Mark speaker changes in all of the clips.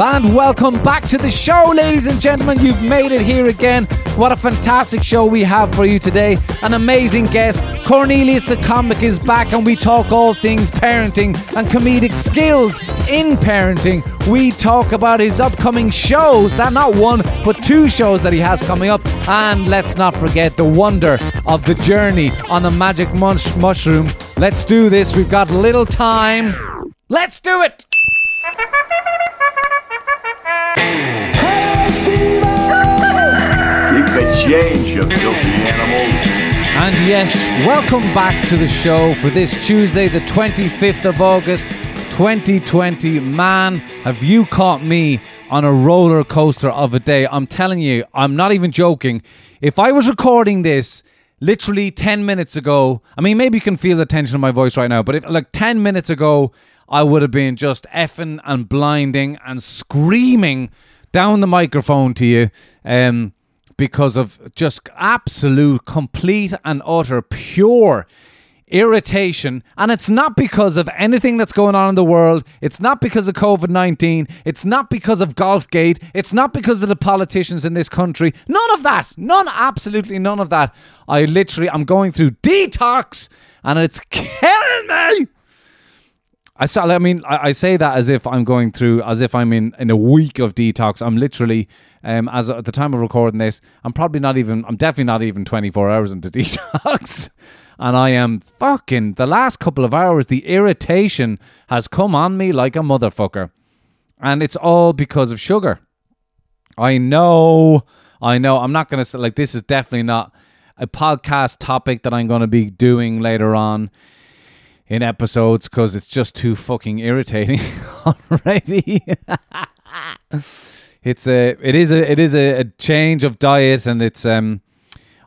Speaker 1: And welcome back to the show, ladies and gentlemen. You've made it here again. What a fantastic show we have for you today. An amazing guest. Cornelius the comic is back, and we talk all things parenting and comedic skills in parenting. We talk about his upcoming shows, that not one, but two shows that he has coming up. And let's not forget the wonder of the journey on the magic mush- mushroom. Let's do this. We've got little time. Let's do it.
Speaker 2: Keep the change, you filthy.
Speaker 1: And yes, welcome back to the show for this Tuesday, the 25th of August, 2020. Man, have you caught me on a roller coaster of a day? I'm telling you, I'm not even joking. If I was recording this literally 10 minutes ago, I mean, maybe you can feel the tension in my voice right now, but if like 10 minutes ago, I would have been just effing and blinding and screaming down the microphone to you. Um, because of just absolute, complete, and utter pure irritation. And it's not because of anything that's going on in the world. It's not because of COVID 19. It's not because of Golfgate. It's not because of the politicians in this country. None of that. None, absolutely none of that. I literally, I'm going through detox and it's killing me. I saw. I mean, I, I say that as if I'm going through, as if I'm in in a week of detox. I'm literally, um, as at the time of recording this, I'm probably not even. I'm definitely not even 24 hours into detox, and I am fucking. The last couple of hours, the irritation has come on me like a motherfucker, and it's all because of sugar. I know, I know. I'm not gonna say like this is definitely not a podcast topic that I'm going to be doing later on in episodes because it's just too fucking irritating already. it's a it is a it is a, a change of diet and it's um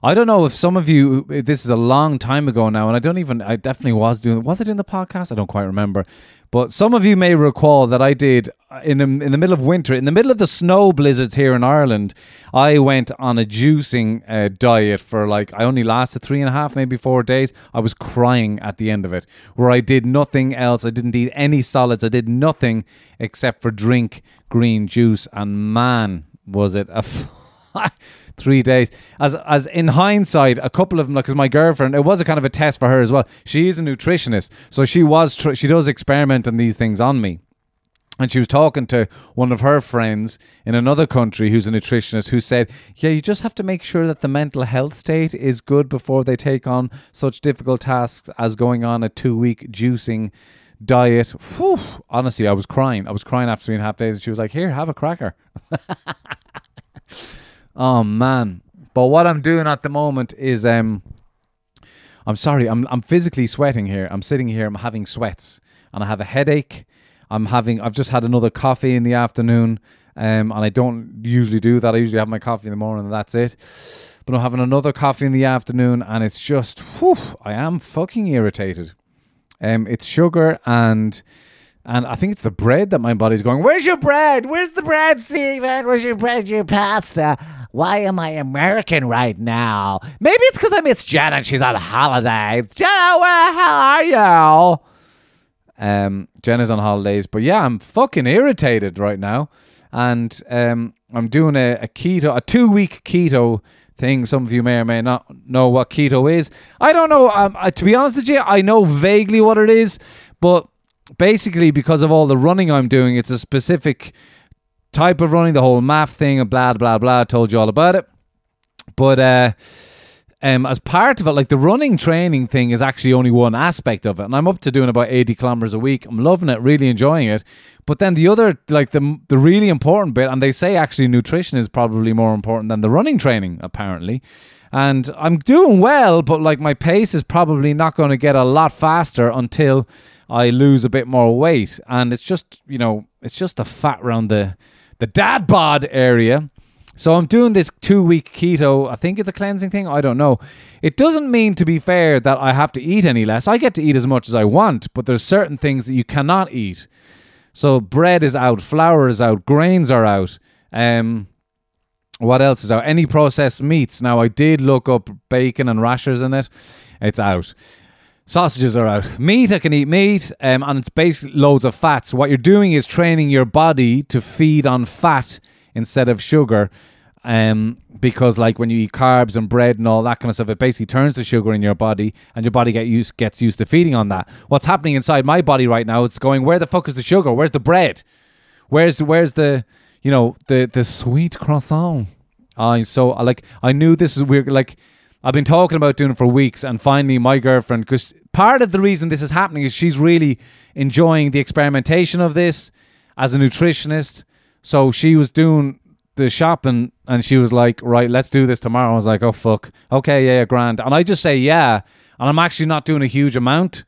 Speaker 1: I don't know if some of you this is a long time ago now and I don't even I definitely was doing was I doing the podcast I don't quite remember but some of you may recall that I did uh, in the, in the middle of winter in the middle of the snow blizzards here in Ireland I went on a juicing uh, diet for like I only lasted three and a half maybe four days. I was crying at the end of it where I did nothing else. I didn't eat any solids I did nothing except for drink green juice and man was it a f- three days. As as in hindsight, a couple of them, like, because my girlfriend, it was a kind of a test for her as well. She is a nutritionist, so she was tr- she does experiment on these things on me. And she was talking to one of her friends in another country who's a nutritionist who said, Yeah, you just have to make sure that the mental health state is good before they take on such difficult tasks as going on a two week juicing diet. Whew. Honestly, I was crying. I was crying after three and a half days. And she was like, Here, have a cracker. Oh man. But what I'm doing at the moment is um I'm sorry, I'm I'm physically sweating here. I'm sitting here, I'm having sweats and I have a headache. I'm having I've just had another coffee in the afternoon. Um and I don't usually do that. I usually have my coffee in the morning and that's it. But I'm having another coffee in the afternoon and it's just whew, I am fucking irritated. Um it's sugar and and I think it's the bread that my body's going, Where's your bread? Where's the bread, Steven? Where's your bread, your pasta? Why am I American right now? Maybe it's because I miss Jen and she's on holiday. Jenna, where the hell are you? Um, Jen is on holidays, but yeah, I'm fucking irritated right now, and um, I'm doing a, a keto, a two week keto thing. Some of you may or may not know what keto is. I don't know. Um, I, to be honest with you, I know vaguely what it is, but basically because of all the running I'm doing, it's a specific type of running, the whole MAF thing and blah blah blah. I told you all about it. But uh um, as part of it, like the running training thing is actually only one aspect of it, and I'm up to doing about 80 kilometers a week. I'm loving it, really enjoying it. But then the other, like the the really important bit, and they say actually nutrition is probably more important than the running training, apparently. And I'm doing well, but like my pace is probably not going to get a lot faster until I lose a bit more weight, and it's just you know it's just the fat around the the dad bod area so I'm doing this two week keto. I think it's a cleansing thing. I don't know. It doesn't mean, to be fair, that I have to eat any less. I get to eat as much as I want, but there's certain things that you cannot eat. So bread is out, flour is out, grains are out. Um, what else is out? Any processed meats. Now I did look up bacon and rashers in it. It's out. Sausages are out. Meat, I can eat meat, um, and it's basically loads of fat. So what you're doing is training your body to feed on fat instead of sugar. Um, because like when you eat carbs and bread and all that kind of stuff, it basically turns the sugar in your body, and your body get used gets used to feeding on that. What's happening inside my body right now? It's going, where the fuck is the sugar? Where's the bread? Where's where's the you know the the sweet croissant? I so like I knew this is weird. Like I've been talking about doing it for weeks, and finally my girlfriend, because part of the reason this is happening is she's really enjoying the experimentation of this as a nutritionist so she was doing the shopping and she was like, right, let's do this tomorrow. I was like, oh, fuck. Okay, yeah, yeah, grand. And I just say, yeah. And I'm actually not doing a huge amount.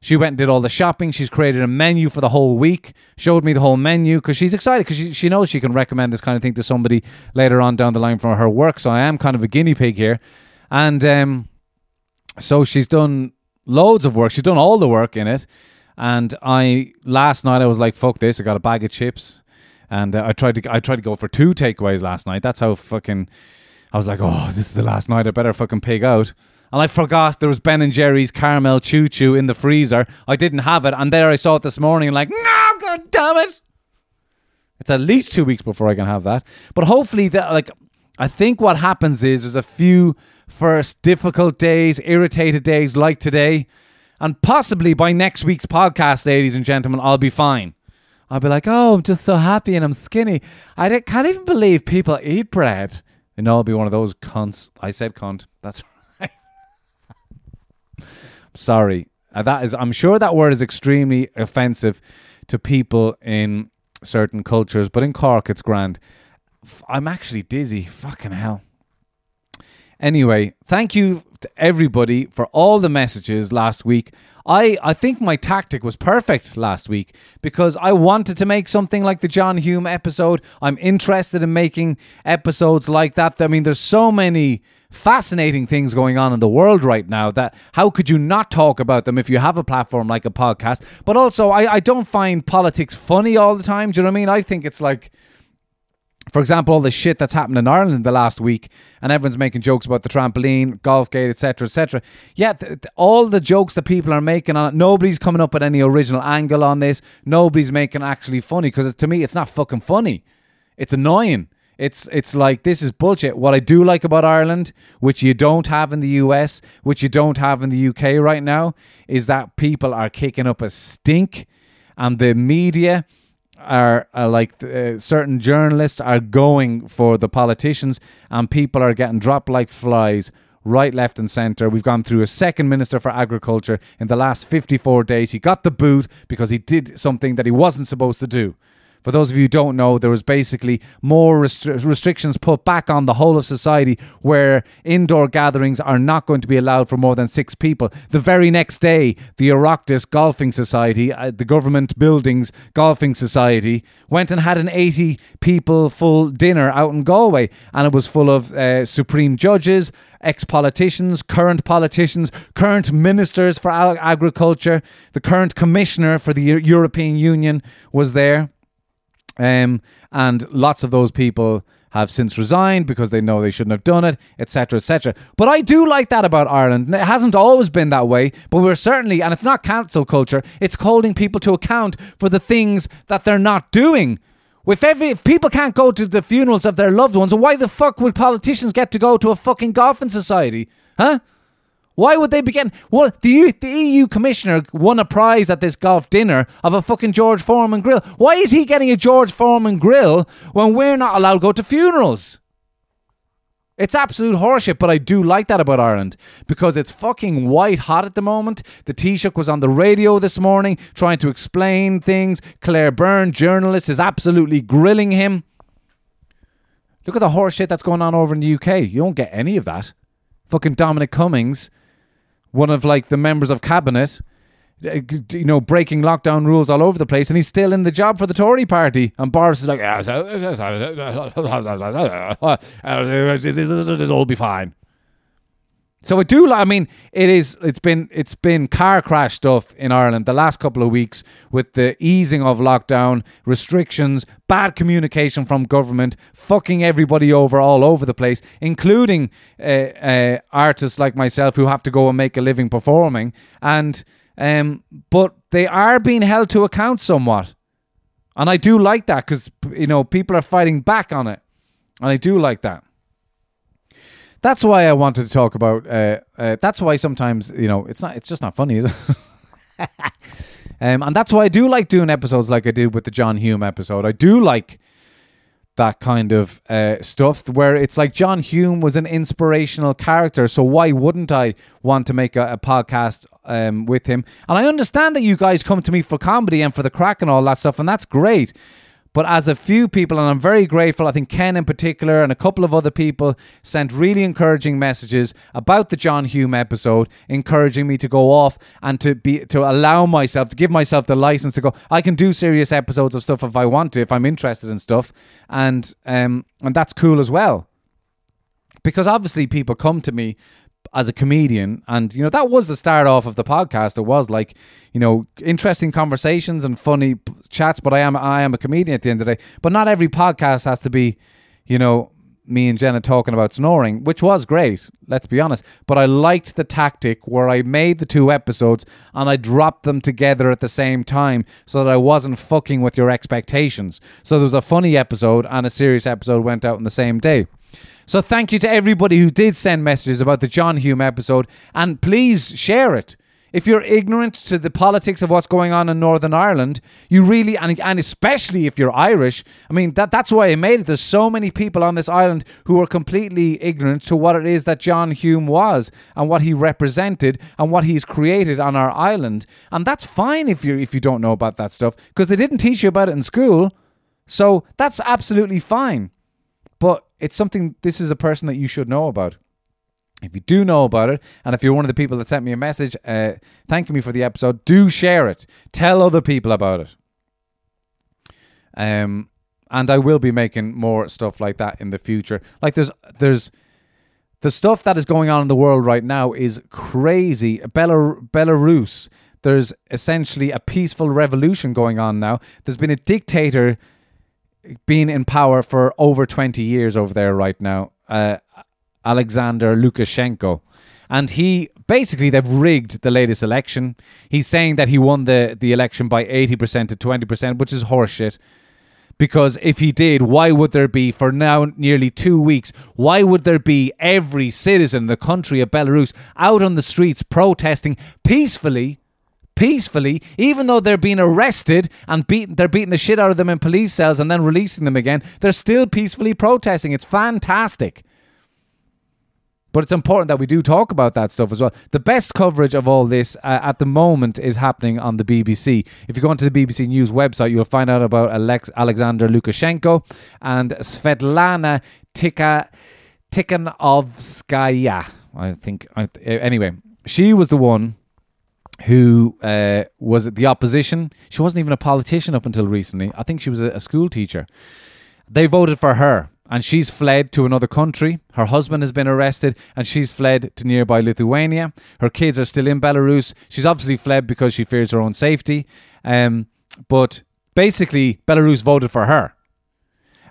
Speaker 1: She went and did all the shopping. She's created a menu for the whole week, showed me the whole menu because she's excited because she, she knows she can recommend this kind of thing to somebody later on down the line from her work. So I am kind of a guinea pig here. And um, so she's done loads of work. She's done all the work in it. And I, last night, I was like, fuck this. I got a bag of chips and uh, I tried to I tried to go for two takeaways last night. That's how fucking I was like, oh, this is the last night. I better fucking pig out. And I forgot there was Ben and Jerry's Caramel Chew Chew in the freezer. I didn't have it, and there I saw it this morning. Like, no, god damn it! It's at least two weeks before I can have that. But hopefully, that like, I think what happens is there's a few first difficult days, irritated days like today, and possibly by next week's podcast, ladies and gentlemen, I'll be fine. I'll be like, oh, I'm just so happy and I'm skinny. I can't even believe people eat bread. And I'll be one of those cunts. I said cunt. That's right. Sorry. Uh, that is, I'm sure that word is extremely offensive to people in certain cultures, but in Cork, it's grand. I'm actually dizzy. Fucking hell. Anyway, thank you to everybody for all the messages last week. I, I think my tactic was perfect last week because I wanted to make something like the John Hume episode. I'm interested in making episodes like that. I mean, there's so many fascinating things going on in the world right now that how could you not talk about them if you have a platform like a podcast? But also, I, I don't find politics funny all the time. Do you know what I mean? I think it's like for example, all the shit that's happened in Ireland in the last week, and everyone's making jokes about the trampoline, golf gate, etc., etc. Yeah, th- th- all the jokes that people are making on it, nobody's coming up with any original angle on this. Nobody's making actually funny because to me, it's not fucking funny. It's annoying. It's it's like this is bullshit. What I do like about Ireland, which you don't have in the US, which you don't have in the UK right now, is that people are kicking up a stink, and the media are, are like uh, certain journalists are going for the politicians, and people are getting dropped like flies right, left, and centre. We've gone through a second Minister for Agriculture in the last 54 days. He got the boot because he did something that he wasn't supposed to do. For those of you who don't know, there was basically more restri- restrictions put back on the whole of society where indoor gatherings are not going to be allowed for more than six people. The very next day, the Oireachtas Golfing Society, uh, the government buildings golfing society, went and had an 80 people full dinner out in Galway. And it was full of uh, supreme judges, ex politicians, current politicians, current ministers for agriculture, the current commissioner for the European Union was there. Um, and lots of those people have since resigned because they know they shouldn't have done it, etc., etc. But I do like that about Ireland. It hasn't always been that way, but we're certainly, and it's not cancel culture, it's holding people to account for the things that they're not doing. If, every, if people can't go to the funerals of their loved ones, why the fuck would politicians get to go to a fucking golfing society? Huh? Why would they begin? Well, the, EU, the EU commissioner won a prize at this golf dinner of a fucking George Foreman grill. Why is he getting a George Foreman grill when we're not allowed to go to funerals? It's absolute horseshit, but I do like that about Ireland because it's fucking white hot at the moment. The Taoiseach was on the radio this morning trying to explain things. Claire Byrne, journalist, is absolutely grilling him. Look at the horseshit that's going on over in the UK. You don't get any of that. Fucking Dominic Cummings, one of like the members of cabinet, uh, you know, breaking lockdown rules all over the place, and he's still in the job for the Tory party. And Boris is like, it'll be fine. So I do. I mean, it is. It's been. It's been car crash stuff in Ireland the last couple of weeks with the easing of lockdown restrictions, bad communication from government, fucking everybody over all over the place, including uh, uh, artists like myself who have to go and make a living performing. And um, but they are being held to account somewhat, and I do like that because you know people are fighting back on it, and I do like that that's why I wanted to talk about. Uh, uh, that's why sometimes you know it's not. It's just not funny, is it? um, and that's why I do like doing episodes like I did with the John Hume episode. I do like that kind of uh, stuff where it's like John Hume was an inspirational character. So why wouldn't I want to make a, a podcast um, with him? And I understand that you guys come to me for comedy and for the crack and all that stuff, and that's great. But as a few people, and I'm very grateful, I think Ken in particular and a couple of other people sent really encouraging messages about the John Hume episode, encouraging me to go off and to be to allow myself to give myself the license to go. I can do serious episodes of stuff if I want to, if I'm interested in stuff, and um and that's cool as well. Because obviously people come to me as a comedian and you know that was the start off of the podcast. It was like you know interesting conversations and funny chats but i am i am a comedian at the end of the day. But not every podcast has to be you know me and jenna talking about snoring which was great let's be honest. But i liked the tactic where i made the two episodes and i dropped them together at the same time so that i wasn't fucking with your expectations. So there was a funny episode and a serious episode went out on the same day so thank you to everybody who did send messages about the John Hume episode, and please share it. If you're ignorant to the politics of what's going on in Northern Ireland, you really, and, and especially if you're Irish, I mean, that, that's why I made it. There's so many people on this island who are completely ignorant to what it is that John Hume was and what he represented and what he's created on our island. And that's fine if you if you don't know about that stuff because they didn't teach you about it in school. So that's absolutely fine. It's something, this is a person that you should know about. If you do know about it, and if you're one of the people that sent me a message uh, thanking me for the episode, do share it. Tell other people about it. Um, and I will be making more stuff like that in the future. Like there's there's the stuff that is going on in the world right now is crazy. Belar- Belarus, there's essentially a peaceful revolution going on now. There's been a dictator been in power for over 20 years over there right now, uh, Alexander Lukashenko. And he basically they've rigged the latest election. He's saying that he won the, the election by 80% to 20%, which is horseshit. Because if he did, why would there be, for now nearly two weeks, why would there be every citizen in the country of Belarus out on the streets protesting peacefully peacefully, even though they're being arrested and beaten, they're beating the shit out of them in police cells and then releasing them again. They're still peacefully protesting. It's fantastic. But it's important that we do talk about that stuff as well. The best coverage of all this uh, at the moment is happening on the BBC. If you go onto the BBC News website, you'll find out about Alex- Alexander Lukashenko and Svetlana Tikhanovskaya. I think. I, anyway, she was the one who uh, was the opposition. She wasn't even a politician up until recently. I think she was a, a school teacher. They voted for her, and she's fled to another country. Her husband has been arrested, and she's fled to nearby Lithuania. Her kids are still in Belarus. She's obviously fled because she fears her own safety. Um, but basically, Belarus voted for her.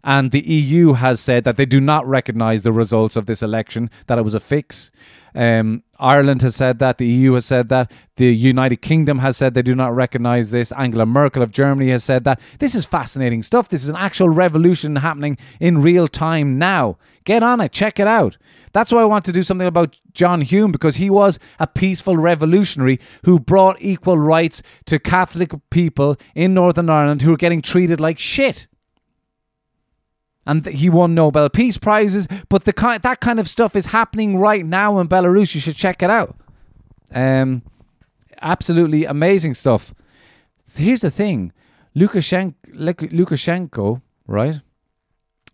Speaker 1: And the EU has said that they do not recognize the results of this election, that it was a fix. Um, Ireland has said that. The EU has said that. The United Kingdom has said they do not recognize this. Angela Merkel of Germany has said that. This is fascinating stuff. This is an actual revolution happening in real time now. Get on it. Check it out. That's why I want to do something about John Hume because he was a peaceful revolutionary who brought equal rights to Catholic people in Northern Ireland who were getting treated like shit and he won Nobel Peace Prizes. But the kind that kind of stuff is happening right now in Belarus. You should check it out. Um, absolutely amazing stuff. Here's the thing, Lukashenko, Lukashenko, right?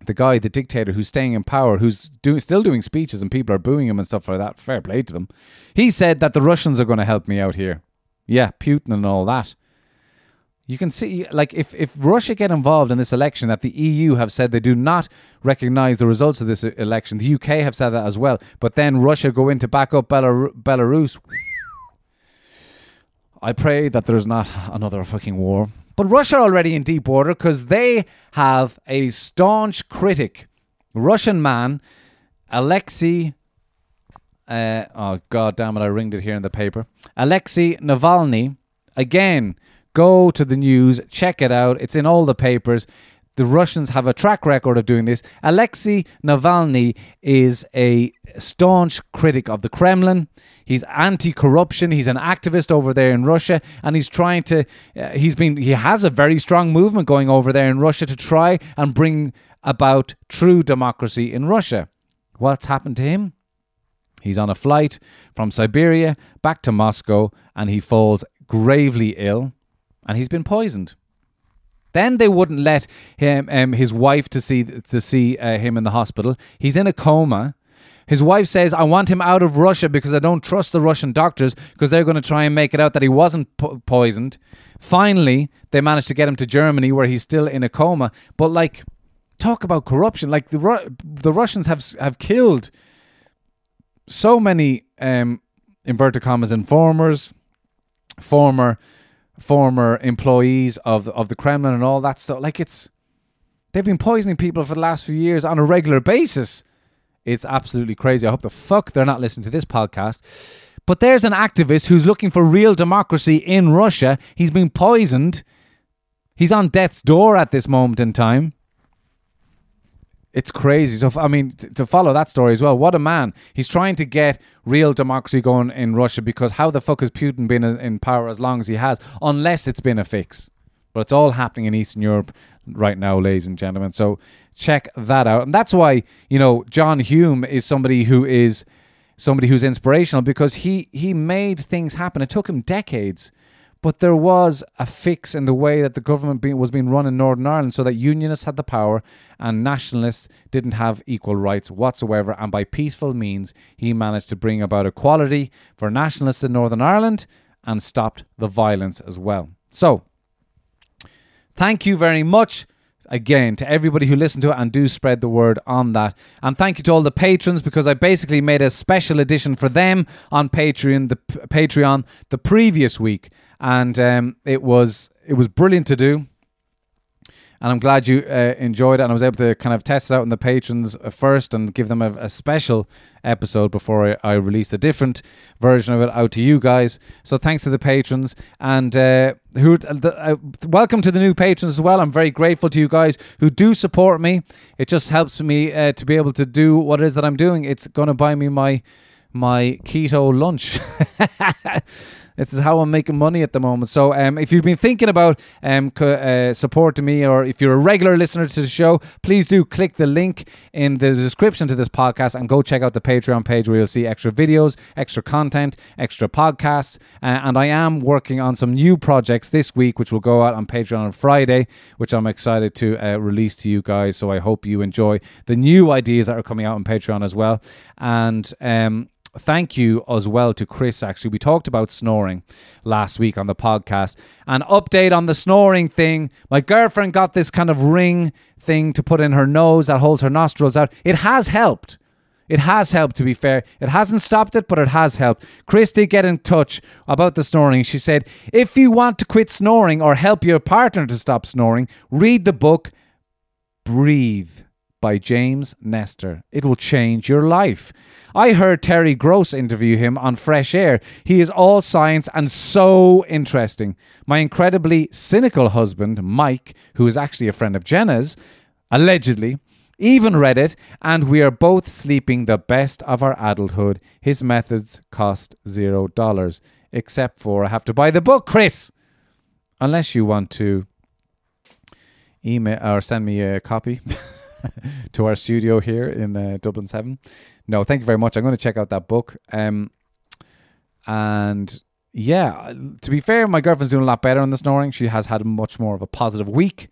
Speaker 1: The guy, the dictator who's staying in power, who's doing still doing speeches and people are booing him and stuff like that. Fair play to them. He said that the Russians are going to help me out here. Yeah, Putin and all that. You can see, like, if, if Russia get involved in this election, that the EU have said they do not recognize the results of this election. The UK have said that as well. But then Russia go in to back up Belar- Belarus. I pray that there's not another fucking war. But Russia already in deep water because they have a staunch critic, Russian man, Alexei. Uh, oh god damn it! I ringed it here in the paper. Alexei Navalny again Go to the news, check it out. It's in all the papers. The Russians have a track record of doing this. Alexei Navalny is a staunch critic of the Kremlin. He's anti-corruption. He's an activist over there in Russia, and he's trying to. Uh, he's been. He has a very strong movement going over there in Russia to try and bring about true democracy in Russia. What's happened to him? He's on a flight from Siberia back to Moscow, and he falls gravely ill and he's been poisoned. Then they wouldn't let him, um, his wife, to see to see uh, him in the hospital. He's in a coma. His wife says, "I want him out of Russia because I don't trust the Russian doctors because they're going to try and make it out that he wasn't po- poisoned." Finally, they managed to get him to Germany where he's still in a coma. But like, talk about corruption! Like the Ru- the Russians have have killed so many um, inverted commas informers, former former employees of of the Kremlin and all that stuff. Like it's they've been poisoning people for the last few years on a regular basis. It's absolutely crazy. I hope the fuck they're not listening to this podcast. But there's an activist who's looking for real democracy in Russia. He's been poisoned. He's on death's door at this moment in time it's crazy. So I mean, to follow that story as well, what a man! He's trying to get real democracy going in Russia because how the fuck has Putin been in power as long as he has? Unless it's been a fix, but it's all happening in Eastern Europe right now, ladies and gentlemen. So check that out, and that's why you know John Hume is somebody who is somebody who's inspirational because he he made things happen. It took him decades but there was a fix in the way that the government was being run in Northern Ireland so that unionists had the power and nationalists didn't have equal rights whatsoever. And by peaceful means, he managed to bring about equality for nationalists in Northern Ireland and stopped the violence as well. So, thank you very much again to everybody who listened to it and do spread the word on that. And thank you to all the patrons because I basically made a special edition for them on Patreon the Patreon the previous week and um, it was it was brilliant to do. And I'm glad you uh, enjoyed it. And I was able to kind of test it out in the patrons uh, first and give them a, a special episode before I, I released a different version of it out to you guys. So thanks to the patrons and uh, who the, uh, welcome to the new patrons as well. I'm very grateful to you guys who do support me. It just helps me uh, to be able to do what it is that I'm doing. It's going to buy me my my keto lunch. This is how I'm making money at the moment. So um, if you've been thinking about um, uh, supporting me or if you're a regular listener to the show, please do click the link in the description to this podcast and go check out the Patreon page where you'll see extra videos, extra content, extra podcasts. Uh, and I am working on some new projects this week, which will go out on Patreon on Friday, which I'm excited to uh, release to you guys. So I hope you enjoy the new ideas that are coming out on Patreon as well. And um, thank you as well to Chris. Actually, we talked about snoring last week on the podcast. An update on the snoring thing. My girlfriend got this kind of ring thing to put in her nose that holds her nostrils out. It has helped. It has helped, to be fair. It hasn't stopped it, but it has helped. Chris did get in touch about the snoring. She said, if you want to quit snoring or help your partner to stop snoring, read the book Breathe by James Nestor. It will change your life. I heard Terry Gross interview him on Fresh Air. He is all science and so interesting. My incredibly cynical husband, Mike, who is actually a friend of Jenna's, allegedly, even read it, and we are both sleeping the best of our adulthood. His methods cost zero dollars, except for I have to buy the book, Chris. Unless you want to email or send me a copy to our studio here in uh, Dublin 7. No, thank you very much. I'm going to check out that book. Um, and yeah, to be fair, my girlfriend's doing a lot better on the snoring. She has had much more of a positive week.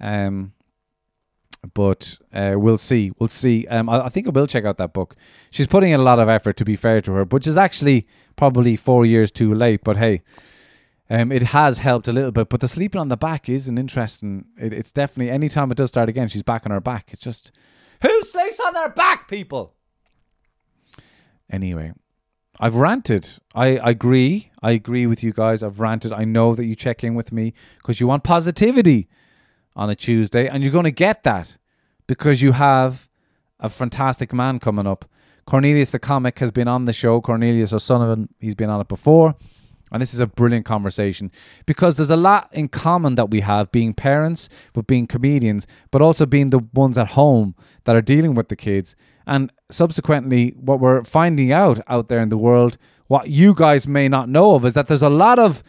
Speaker 1: Um, but uh, we'll see. We'll see. Um, I, I, think I will check out that book. She's putting in a lot of effort, to be fair to her, which is actually probably four years too late. But hey, um, it has helped a little bit. But the sleeping on the back is an interesting. It, it's definitely anytime it does start again, she's back on her back. It's just who sleeps on their back, people. Anyway, I've ranted. I, I agree. I agree with you guys. I've ranted. I know that you check in with me because you want positivity on a Tuesday, and you're going to get that because you have a fantastic man coming up. Cornelius the comic has been on the show. Cornelius O'Sullivan, he's been on it before. And this is a brilliant conversation because there's a lot in common that we have being parents, but being comedians, but also being the ones at home that are dealing with the kids. And subsequently, what we're finding out out there in the world, what you guys may not know of, is that there's a lot of,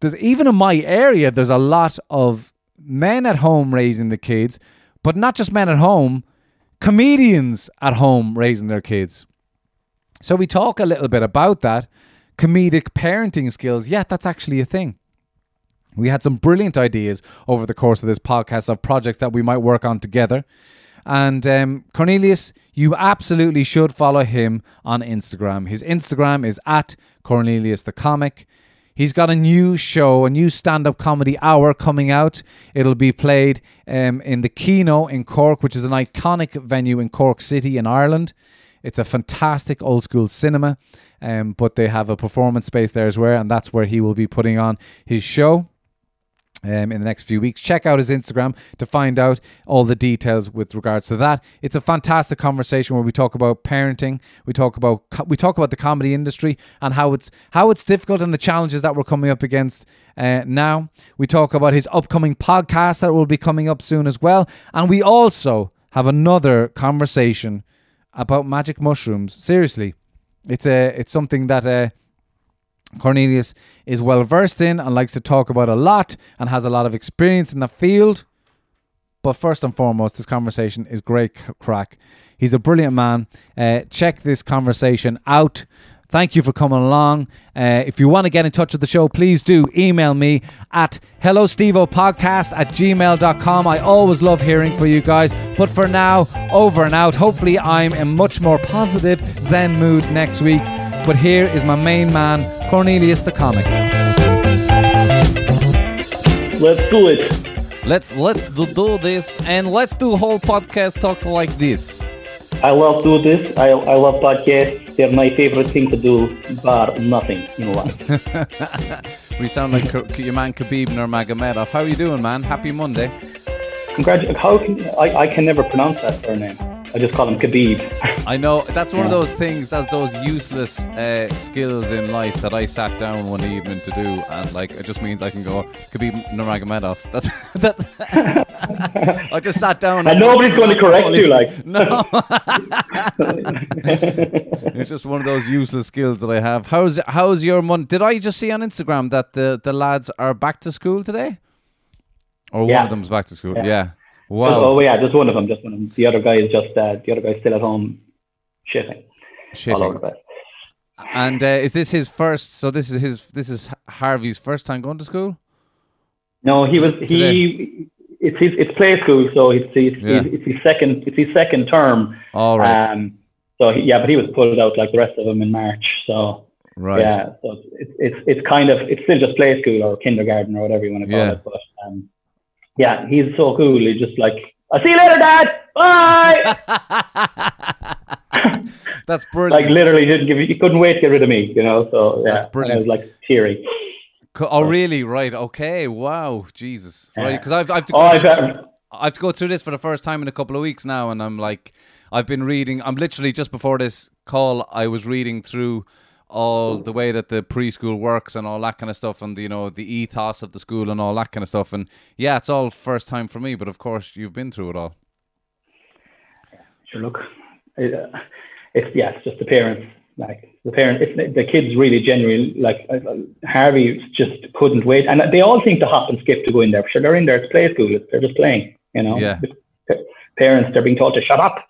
Speaker 1: there's even in my area, there's a lot of men at home raising the kids, but not just men at home, comedians at home raising their kids. So we talk a little bit about that. Comedic parenting skills. Yeah, that's actually a thing. We had some brilliant ideas over the course of this podcast of projects that we might work on together. And um, Cornelius, you absolutely should follow him on Instagram. His Instagram is at Cornelius the Comic. He's got a new show, a new stand up comedy hour coming out. It'll be played um, in the Kino in Cork, which is an iconic venue in Cork City in Ireland. It's a fantastic old school cinema, um, but they have a performance space there as well, and that's where he will be putting on his show um, in the next few weeks. Check out his Instagram to find out all the details with regards to that. It's a fantastic conversation where we talk about parenting, we talk about we talk about the comedy industry and how it's how it's difficult and the challenges that we're coming up against uh, now. We talk about his upcoming podcast that will be coming up soon as well, and we also have another conversation about magic mushrooms. Seriously, it's a it's something that. Uh, Cornelius is well versed in and likes to talk about a lot and has a lot of experience in the field. But first and foremost, this conversation is great crack. He's a brilliant man. Uh, check this conversation out. Thank you for coming along. Uh, if you want to get in touch with the show, please do email me at hellostevopodcast at gmail.com. I always love hearing from you guys. But for now, over and out. Hopefully, I'm in much more positive Zen mood next week. But here is my main man, Cornelius the comic.
Speaker 3: Let's do it.
Speaker 1: Let's let's do, do this and let's do a whole podcast talk like this.
Speaker 3: I love do this. I, I love podcasts. They're my favorite thing to do, bar nothing in life.
Speaker 1: we sound like your man Khabib Nurmagomedov. How are you doing, man? Happy Monday.
Speaker 3: Congratulations. How can I, I can never pronounce that surname. I just call him Khabib.
Speaker 1: I know that's one yeah. of those things. That's those useless uh, skills in life that I sat down one evening to do, and like it just means I can go Khabib Nurmagomedov. That's that's. I just sat down,
Speaker 3: and, and nobody's going to correct you. Like
Speaker 1: no, it's just one of those useless skills that I have. How's how's your month? Did I just see on Instagram that the the lads are back to school today? Or yeah. one of them's back to school. Yeah. yeah. Wow.
Speaker 3: Oh, yeah, just one of them. Just one of them. The other guy is just uh, the other guy's still at home, shitting, shitting. all over the place.
Speaker 1: And uh, is this his first? So this is his. This is Harvey's first time going to school.
Speaker 3: No, he was Today. he. It's his. It's play school, so it's his. Yeah. It's his second. It's his second term.
Speaker 1: All right.
Speaker 3: Um, so he, yeah, but he was pulled out like the rest of them in March. So
Speaker 1: right.
Speaker 3: Yeah. So it's it's it's kind of it's still just play school or kindergarten or whatever you want to call yeah. it, but um, yeah, he's so cool. He's just like, I'll see you later, Dad. Bye.
Speaker 1: That's brilliant.
Speaker 3: like literally didn't give he couldn't wait to get rid of me, you know. So yeah, That's brilliant. I was like teary.
Speaker 1: Oh really? Right. Okay. Wow. Jesus. Right. Because I've I've
Speaker 3: oh, I've, um,
Speaker 1: I have to go through this for the first time in a couple of weeks now, and I'm like, I've been reading. I'm literally just before this call, I was reading through all the way that the preschool works and all that kind of stuff, and you know the ethos of the school and all that kind of stuff. And yeah, it's all first time for me, but of course you've been through it all.
Speaker 3: Sure, look, it, uh, it's yeah, it's just the parents. Like the parents, it's, the kids really genuinely like uh, Harvey just couldn't wait, and they all think to hop and skip to go in there. Sure, they're in there. It's play school. They're just playing. You know.
Speaker 1: Yeah.
Speaker 3: Parents, they're being told to shut up.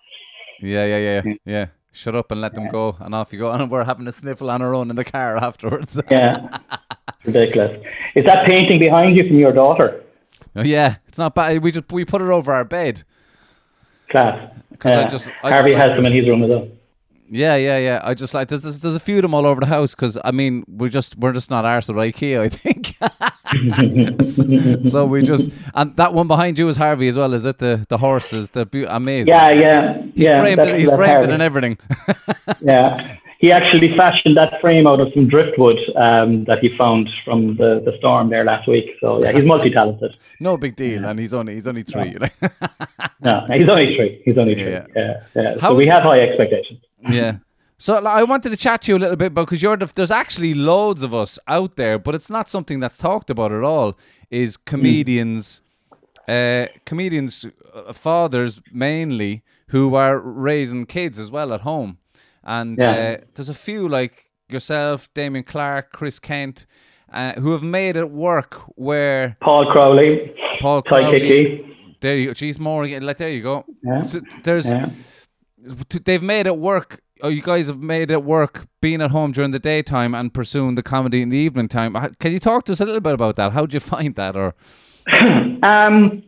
Speaker 1: Yeah, yeah, yeah, yeah. Shut up and let them go, and off you go. And we're having a sniffle on our own in the car afterwards.
Speaker 3: yeah, ridiculous. Is that painting behind you from your daughter?
Speaker 1: Oh, yeah, it's not bad. We just we put it over our bed.
Speaker 3: Class.
Speaker 1: Because I just I
Speaker 3: Harvey
Speaker 1: just
Speaker 3: has them in his room as well.
Speaker 1: Yeah, yeah, yeah. I just like there's there's, there's a few of them all over the house because I mean we're just we're just not arse with IKEA. I think. so, we just and that one behind you is Harvey as well. Is it the the horses? The be- amazing.
Speaker 3: Yeah, yeah,
Speaker 1: He's
Speaker 3: yeah.
Speaker 1: framed it. He's framed it and everything.
Speaker 3: Yeah. He actually fashioned that frame out of some driftwood um, that he found from the, the storm there last week. So yeah, he's multi-talented.
Speaker 1: no big deal, and he's only he's only three.
Speaker 3: No, he's only three. He's only three.
Speaker 1: Yeah.
Speaker 3: Yeah, yeah. So we have high expectations.
Speaker 1: Yeah. So like, I wanted to chat to you a little bit because you're the, there's actually loads of us out there, but it's not something that's talked about at all. Is comedians, uh, comedians, uh, fathers mainly who are raising kids as well at home, and
Speaker 3: Yeah.
Speaker 1: uh, there's a few like yourself, Damien Clarke, Chris Kent, uh, who have made it work where
Speaker 3: Paul Crowley,
Speaker 1: Paul
Speaker 3: Ty
Speaker 1: Crowley, there you go, geez, more again, like there you go.
Speaker 3: Yeah.
Speaker 1: So there's
Speaker 3: Yeah.
Speaker 1: They've made it work. Oh, you guys have made it work being at home during the daytime and pursuing the comedy in the evening time. Can you talk to us a little bit about that? How would you find that? Or
Speaker 3: Um,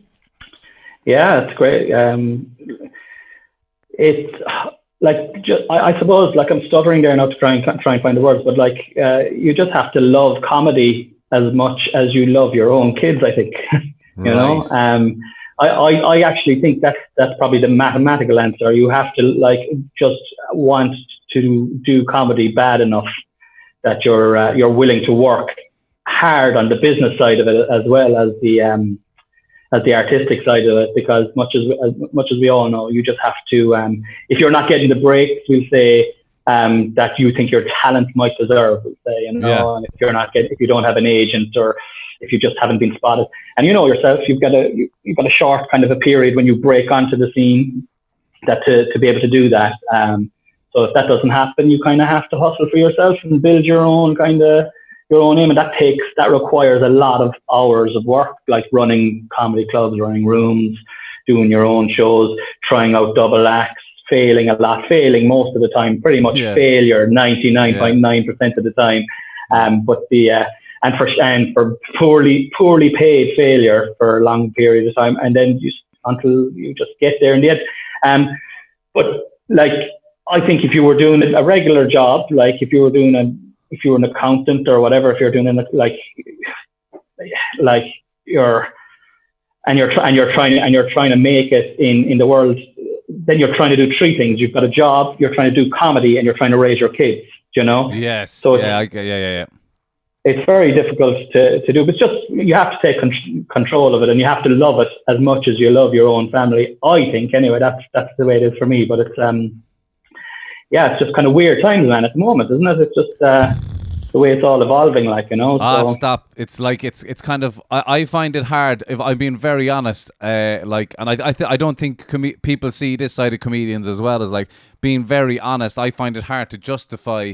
Speaker 3: yeah, it's great. Um, it's like ju- I, I suppose like I'm stuttering there now to try and try and find the words, but like uh, you just have to love comedy as much as you love your own kids. I think you know. Um, I, I, I actually think that's that's probably the mathematical answer. You have to like just want to do comedy bad enough that you're uh, you're willing to work hard on the business side of it as well as the um, as the artistic side of it. Because much as as much as we all know, you just have to. Um, if you're not getting the breaks, we'll say um, that you think your talent might deserve. We'll say, you know,
Speaker 1: Yeah.
Speaker 3: and if you're not getting, if you don't have an agent or if you just haven't been spotted, and you know yourself, you've got a you- you've got a short kind of a period when you break onto the scene that to, to be able to do that. Um, so if that doesn't happen, you kind of have to hustle for yourself and build your own kind of your own name, and that takes that requires a lot of hours of work, like running comedy clubs, running rooms, doing your own shows, trying out double acts, failing a lot, failing most of the time, pretty much
Speaker 1: Yeah.
Speaker 3: failure ninety nine point nine percent of the time. Um, but the uh, and for and for poorly poorly paid failure for a long period of time, and then you until you just get there in the end. Um, but like I think if you were doing a regular job, like if you were doing a if you were an accountant or whatever, if you're doing it like like you're and you're trying and you're trying and you're trying to make it in in the world, then you're trying to do three things. You've got a job, you're trying to do comedy, and you're trying to raise your kids. You know
Speaker 1: yes,
Speaker 3: So
Speaker 1: yeah, I, yeah, yeah, yeah.
Speaker 3: It's very difficult to, to do, but it's just you have to take con- control of it and you have to love it as much as you love your own family. I think anyway, that's that's the way it is for me. But it's um, yeah, it's just kind of weird times, man, at the moment, isn't it? It's just uh, the way it's all evolving, like you know.
Speaker 1: Ah,
Speaker 3: so,
Speaker 1: stop! It's like it's it's kind of I, I find it hard if I'm being very honest. Uh, like, and I I, th- I don't think com- people see this side of comedians as well as like being very honest. I find it hard to justify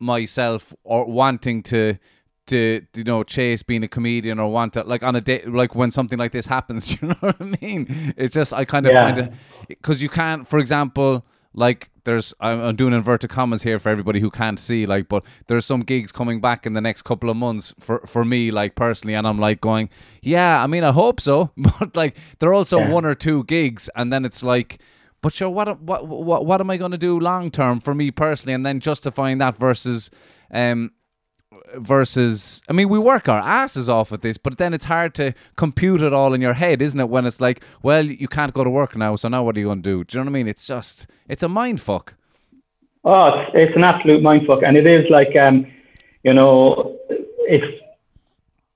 Speaker 1: myself or wanting to to you know chase being a comedian or want to like on a day like when something like this happens. You know what I mean? It's just I kind of
Speaker 3: Yeah.
Speaker 1: find it because you can't, for example. Like there's, I'm I'm doing inverted commas here for everybody who can't see. Like, but there's some gigs coming back in the next couple of months for for me, like personally, and I'm like going, yeah. I mean, I hope so, but like there are also
Speaker 3: Yeah.
Speaker 1: one or two gigs, and then it's like, but sure, what what what what am I going to do long term for me personally, and then justifying that versus, um, versus I mean we work our asses off at this but then it's hard to compute it all in your head isn't it when it's like well you can't go to work now so now what are you going to do do you know what I mean it's just it's a mind fuck
Speaker 3: Oh, it's, it's an absolute mind fuck, and it is like um, you know, if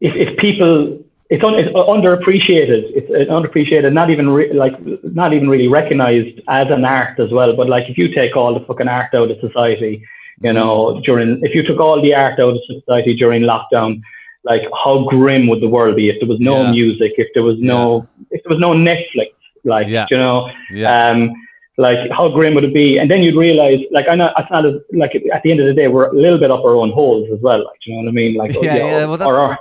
Speaker 3: if if people it's, un, it's underappreciated. It's underappreciated, not even re, like not even really recognized as an art as well. But like if you take all the fucking art out of society, you know, during if you took all the art out of society during lockdown, like how grim would the world be if there was no
Speaker 1: Yeah.
Speaker 3: music, if there was no if there was no Netflix, like
Speaker 1: Yeah.
Speaker 3: you know,
Speaker 1: Yeah.
Speaker 3: um, like how grim would it be? And then you'd realize, like I know it's not as like at the end of the day, we're a little bit up our own holes as well. Like you know what I mean? Like
Speaker 1: Yeah,
Speaker 3: know,
Speaker 1: yeah, well, that's-
Speaker 3: or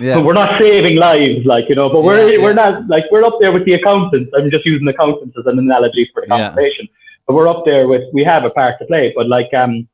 Speaker 1: yeah.
Speaker 3: we're not saving lives, like you know. But we're
Speaker 1: Yeah,
Speaker 3: we're
Speaker 1: yeah.
Speaker 3: not like we're up there with the accountants. I'm just using accountants as an analogy for the
Speaker 1: Yeah.
Speaker 3: conversation. But we're up there with we have a part to play. But like um,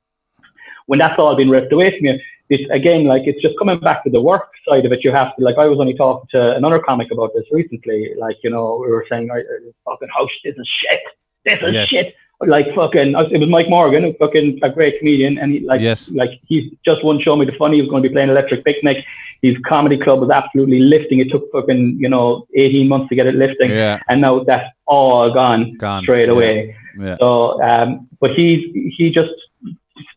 Speaker 3: when that's all been ripped away from you, it's again like it's just coming back to the work side of it. You have to like I was only talking to another comic about this recently. Like you know we were saying, "Right, uh, fucking house, this is shit. This is
Speaker 1: Yes.
Speaker 3: shit. Like fucking, it was Mike Morgan, fucking a great comedian, and he like
Speaker 1: Yes.
Speaker 3: like he's just won Show Me the Funny. He was going to be playing Electric Picnic. His comedy club was absolutely lifting. It took fucking you know 18 months to get it lifting,
Speaker 1: Yeah.
Speaker 3: and now that's all gone,
Speaker 1: Gone,
Speaker 3: straight
Speaker 1: yeah.
Speaker 3: away.
Speaker 1: Yeah.
Speaker 3: So, um, but he he just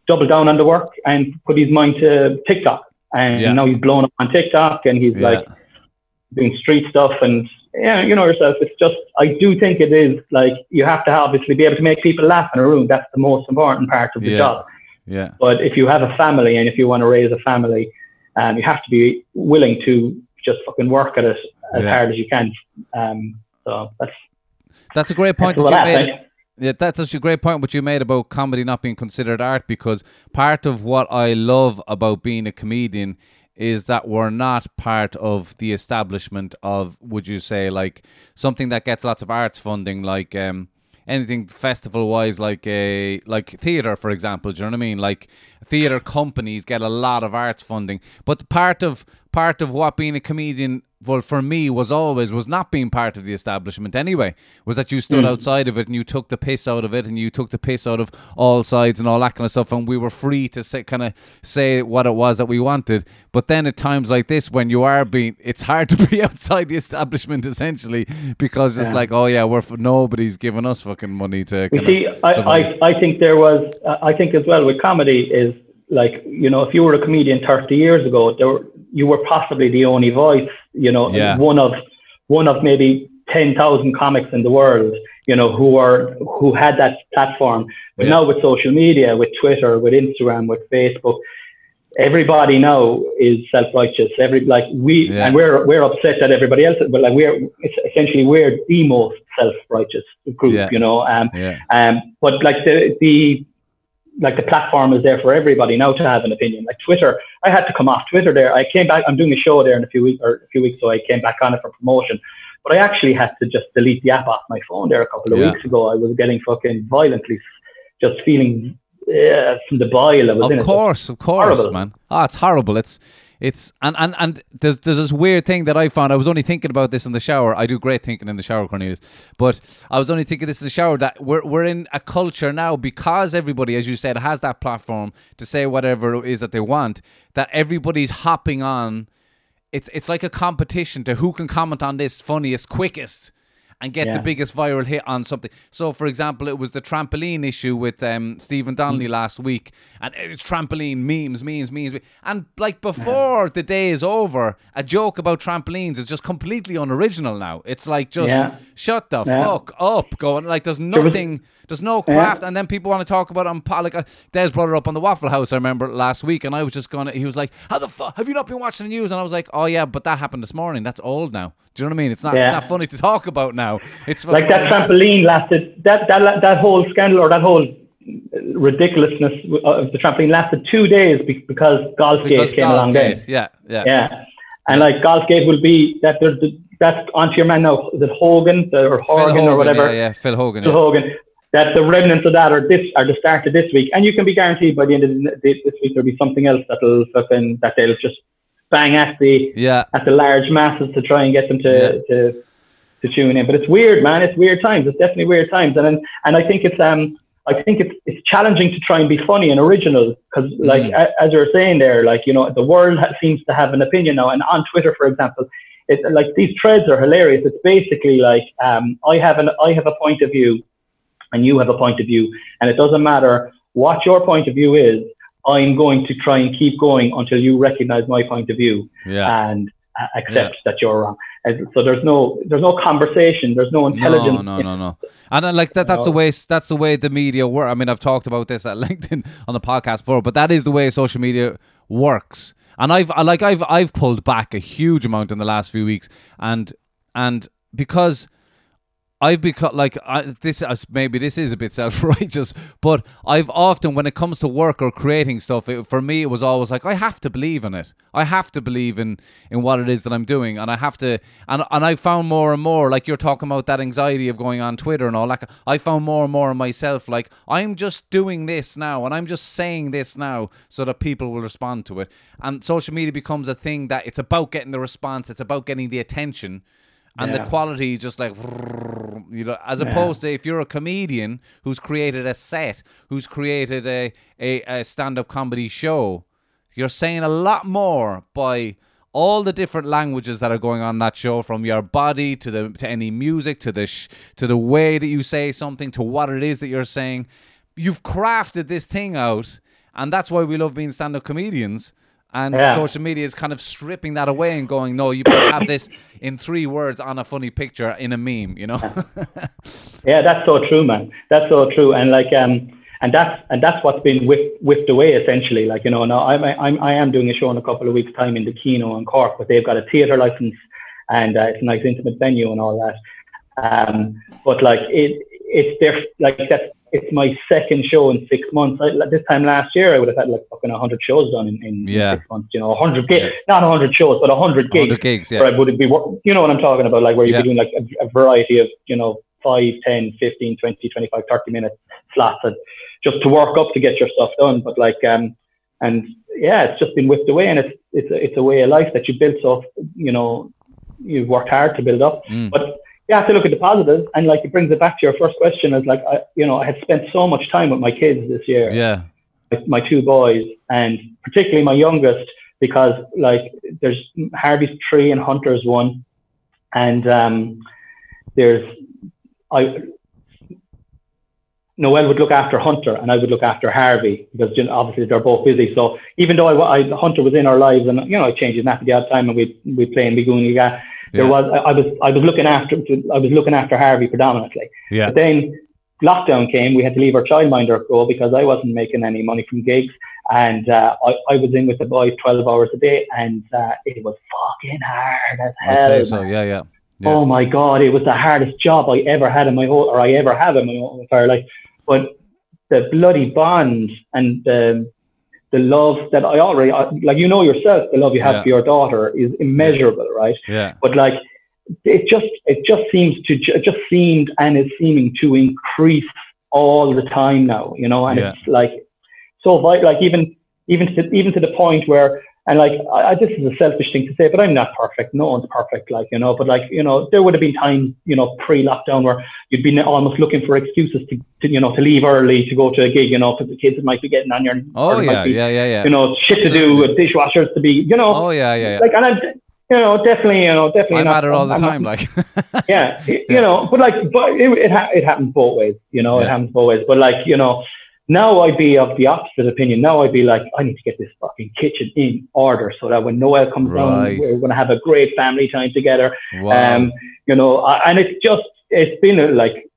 Speaker 3: doubled down on the work and put his mind to TikTok, and
Speaker 1: Yeah.
Speaker 3: now he's blown up on TikTok, and he's
Speaker 1: Yeah.
Speaker 3: like doing street stuff and yeah, you know yourself. It's just I do think it is like you have to obviously be able to make people laugh in a room. That's the most important part of the
Speaker 1: Yeah.
Speaker 3: job.
Speaker 1: Yeah.
Speaker 3: But if you have a family and if you want to raise a family, um, you have to be willing to just fucking work at it as
Speaker 1: Yeah.
Speaker 3: hard as you can. Um, so that's
Speaker 1: That's a great point that you made. Yeah, that's such a great point what you made about comedy not being considered art because part of what I love about being a comedian is that we're not part of the establishment of would you say like something that gets lots of arts funding like um anything festival wise like a like theater for example do you know what I mean? Like theater companies get a lot of arts funding. But part of part of what being a comedian well for me was always was not being part of the establishment anyway was that you stood outside of it and you took the piss out of it and you took the piss out of all sides and all that kind of stuff and we were free to say kind of say what it was that we wanted but then at times like this when you are being it's hard to be outside the establishment essentially because it's
Speaker 3: Yeah.
Speaker 1: like oh yeah we're nobody's giving us fucking money to
Speaker 3: You see, I. I, I think there was, uh, I think as well with comedy is like, you know, if you were a comedian 30 years ago, there were, you were possibly the only voice, you know,
Speaker 1: Yeah.
Speaker 3: one of, one of maybe 10,000 comics in the world, you know, who are, who had that platform. But
Speaker 1: Yeah.
Speaker 3: now with social media, with Twitter, with Instagram, with Facebook, everybody now is self-righteous. Every, like we,
Speaker 1: Yeah.
Speaker 3: and we're, we're upset that everybody else, but like we're, it's essentially we're the most self-righteous group, you know, um, um, but like the the like the platform is there for everybody now to have an opinion. Like Twitter, I had to come off Twitter there. I came back. I'm doing a show there in a few weeks or a few weeks, so I came back on it for promotion. But I actually had to just delete the app off my phone there a couple of
Speaker 1: Yeah.
Speaker 3: weeks ago. I was getting fucking violently, just feeling uh, from the bile. I was in
Speaker 1: Of course, of course,
Speaker 3: horrible.
Speaker 1: man. Oh, it's horrible. It's it's and, and and there's there's this weird thing that I found. I was only thinking about this in the shower. I do great thinking in the shower, Cornelius. But I was only thinking this in the shower that we're we're in a culture now because everybody, as you said, has that platform to say whatever it is that they want. That everybody's hopping on. It's it's like a competition to who can comment on this funniest, quickest and get the biggest viral hit on something. So, for example, it was the trampoline issue with um, Stephen Donnelly
Speaker 3: Mm.
Speaker 1: last week, and it's trampoline memes, memes, memes, me- and like before the day is over, a joke about trampolines is just completely unoriginal now. It's like just
Speaker 3: Yeah.
Speaker 1: shut the
Speaker 3: Yeah.
Speaker 1: fuck up, going like there's
Speaker 3: was-
Speaker 1: nothing, there's no craft, and then people want to talk about it on like uh, Des brought it up on the Waffle House. I remember last week, and I was just going. to He was like, "How the fuck have you not been watching the news?" And I was like, "Oh yeah, but that happened this morning. That's old now. Do you know what I mean? It's not.
Speaker 3: Yeah.
Speaker 1: It's not funny to talk about now. It's
Speaker 3: like that trampoline lasted that that that whole scandal or that whole uh, ridiculousness uh, of the trampoline lasted two days because Golfgate
Speaker 1: because
Speaker 3: came along then.
Speaker 1: Yeah, yeah,
Speaker 3: Yeah, and like Golfgate will be that there's the, that's onto your man now. Is it Hogan or
Speaker 1: Phil
Speaker 3: Horgan or whatever?
Speaker 1: Yeah, yeah, Phil Hogan.
Speaker 3: Phil
Speaker 1: Yeah.
Speaker 3: Hogan. That the remnants of that are this are the start of this week, and you can be guaranteed by the end of the, this week there'll be something else that'll fucking that they'll just bang at the
Speaker 1: yeah.
Speaker 3: at the large masses to try and get them to
Speaker 1: Yeah.
Speaker 3: to to tune in. But it's weird, man. It's weird times. It's definitely weird times, and and I think it's um I think it's it's challenging to try and be funny and original because like
Speaker 1: Mm.
Speaker 3: a, as you were saying there, like you know the world ha- seems to have an opinion now, and on Twitter, for example. It's like these threads are hilarious. It's basically like um, I have an I have a point of view, and you have a point of view, and it doesn't matter what your point of view is. I'm going to try and keep going until you recognize my point of view
Speaker 1: Yeah.
Speaker 3: and uh, accept that you're wrong. And so there's no there's no conversation. There's no intelligence.
Speaker 1: No, no, no, no. And uh, like that, that's the way that's the way the media work. I mean, I've talked about this at LinkedIn on the podcast before, but that is the way social media works. And I've I- like I've I've pulled back a huge amount in the last few weeks, and and because I've become like I, this. Maybe this is a bit self-righteous, but I've often, when it comes to work or creating stuff, it, for me, it was always like I have to believe in it. I have to believe in in what it is that I'm doing, and I have to. And and I found more and more, like you're talking about that anxiety of going on Twitter and all that. I found more and more in myself, like I'm just doing this now, and I'm just saying this now, so that people will respond to it. And social media becomes a thing that it's about getting the response, it's about getting the attention and the quality is just like you know as opposed to if you're a comedian who's created a set who's created a, a, a stand-up comedy show you're saying a lot more by all the different languages that are going on that show from your body to the to any music to the sh- to the way that you say something to what it is that you're saying. You've crafted this thing out and that's why we love being stand-up comedians and
Speaker 3: Yeah.
Speaker 1: social media is kind of stripping that away and going, no, you better have this in three words on a funny picture in a meme, you know?
Speaker 3: Yeah, that's so true, man. That's so true, and like um, and that's and that's what's been whipped, whipped away essentially. Like you know, now I'm I'm I am doing a show in a couple of weeks' time in the Kino in Cork, but they've got a theatre license and uh, it's a nice intimate venue and all that. Um, but like it, it's their like that's it's my second show in six months. I, like, this time last year, I would have had like fucking hundred shows done in, in
Speaker 1: Yeah.
Speaker 3: six months. You know, hundred gigs, not hundred shows, but hundred gigs.
Speaker 1: 100 gigs, yeah.
Speaker 3: Where I would be, you know what I'm talking about, like where you'd
Speaker 1: Yeah.
Speaker 3: be doing like a, a variety of, you know, 5, 10, 15, 20, 25, 30 minute slots and just to work up to get your stuff done. But like, um, and yeah, it's just been whipped away and it's, it's, a, it's a way of life that you built so, you know, you've worked hard to build up.
Speaker 1: Mm.
Speaker 3: But you have to look at the positives and like it brings it back to your first question is like, I, you know, I had spent so much time with my kids this year
Speaker 1: yeah.
Speaker 3: my two boys and particularly my youngest because like there's Harvey's three and Hunter's one and um, there's I Noel would look after Hunter and I would look after Harvey because you know, obviously they're both busy. So even though I, I Hunter was in our lives and you know I changed his nappy the odd time and we we play in Bigooniga, there
Speaker 1: Yeah.
Speaker 3: was I, I was I was looking after I was looking after Harvey predominantly.
Speaker 1: Yeah.
Speaker 3: But then lockdown came, we had to leave our childminder go because I wasn't making any money from gigs. And uh, I, I was in with the boys 12 hours a day and uh, it was fucking hard as hell.
Speaker 1: I'd say so. Yeah, yeah. Yeah.
Speaker 3: Oh my God, it was the hardest job I ever had in my whole, or I ever have in my whole entire life. But the bloody bond and um, the love that I already, like you know yourself, the love you have
Speaker 1: Yeah.
Speaker 3: for your daughter is immeasurable, right?
Speaker 1: Yeah.
Speaker 3: but like it just it just seems to it just seemed and is seeming to increase all the time now you know and
Speaker 1: Yeah.
Speaker 3: it's like so like even even to even to the point where and like I, I, this is a selfish thing to say but I'm not perfect no one's perfect like you know but like you know there would have been times you know pre-lockdown where you'd been almost looking for excuses to, to you know to leave early to go to a gig you know because the kids might be getting on your
Speaker 1: Oh,
Speaker 3: or there might
Speaker 1: yeah,
Speaker 3: be,
Speaker 1: yeah, yeah, yeah.
Speaker 3: you know shit to do with dishwashers to be you know
Speaker 1: Oh, yeah, yeah, yeah.
Speaker 3: like and I you know definitely you know definitely
Speaker 1: I'm
Speaker 3: not,
Speaker 1: at it all the
Speaker 3: I'm not-
Speaker 1: time. Like,
Speaker 3: yeah, it- you know, but like, but it it, ha- it happens both ways, you know, it
Speaker 1: Yeah.
Speaker 3: happens both ways. But like, you know, now I'd be of the opposite opinion. Now I'd be like, I need to get this fucking kitchen in order so that when Noel comes
Speaker 1: Right.
Speaker 3: down, we're going to have a great family time together.
Speaker 1: wow.
Speaker 3: Um, you know, and it's just, it's been like,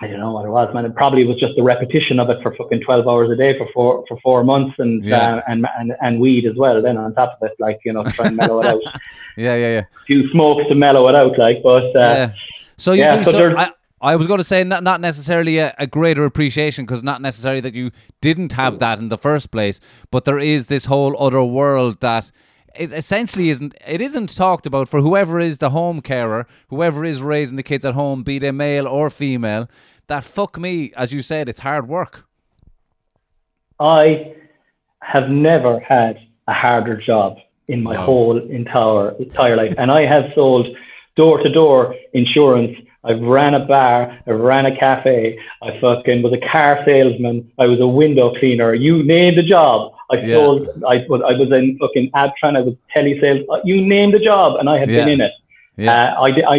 Speaker 3: I don't know what it was, man. It probably was just the repetition of it for fucking twelve hours a day for four for four months, and
Speaker 1: Yeah.
Speaker 3: uh, and and and weed as well. Then on top of it, like you know, trying to try and mellow it out.
Speaker 1: yeah, yeah, yeah.
Speaker 3: few smokes to mellow it out, like. But uh,
Speaker 1: yeah. So you
Speaker 3: yeah,
Speaker 1: do.
Speaker 3: so
Speaker 1: So I, I was going to say not not necessarily a, a greater appreciation because not necessarily that you didn't have that in the first place, but there is this whole other world that it essentially isn't. It isn't talked about for whoever is the home carer, whoever is raising the kids at home, be they male or female. That fuck me, as you said, it's hard work.
Speaker 3: I have never had a harder job in my
Speaker 1: Wow.
Speaker 3: whole entire entire life, and I have sold door to door insurance. I've ran a bar, I've ran a cafe, I fucking was a car salesman, I was a window cleaner. You name the job. I
Speaker 1: Yeah.
Speaker 3: sold. I was I was in fucking Abtran. I was telesales. uh, You name the job, and I have been in it.
Speaker 1: Yeah.
Speaker 3: Uh, I, I,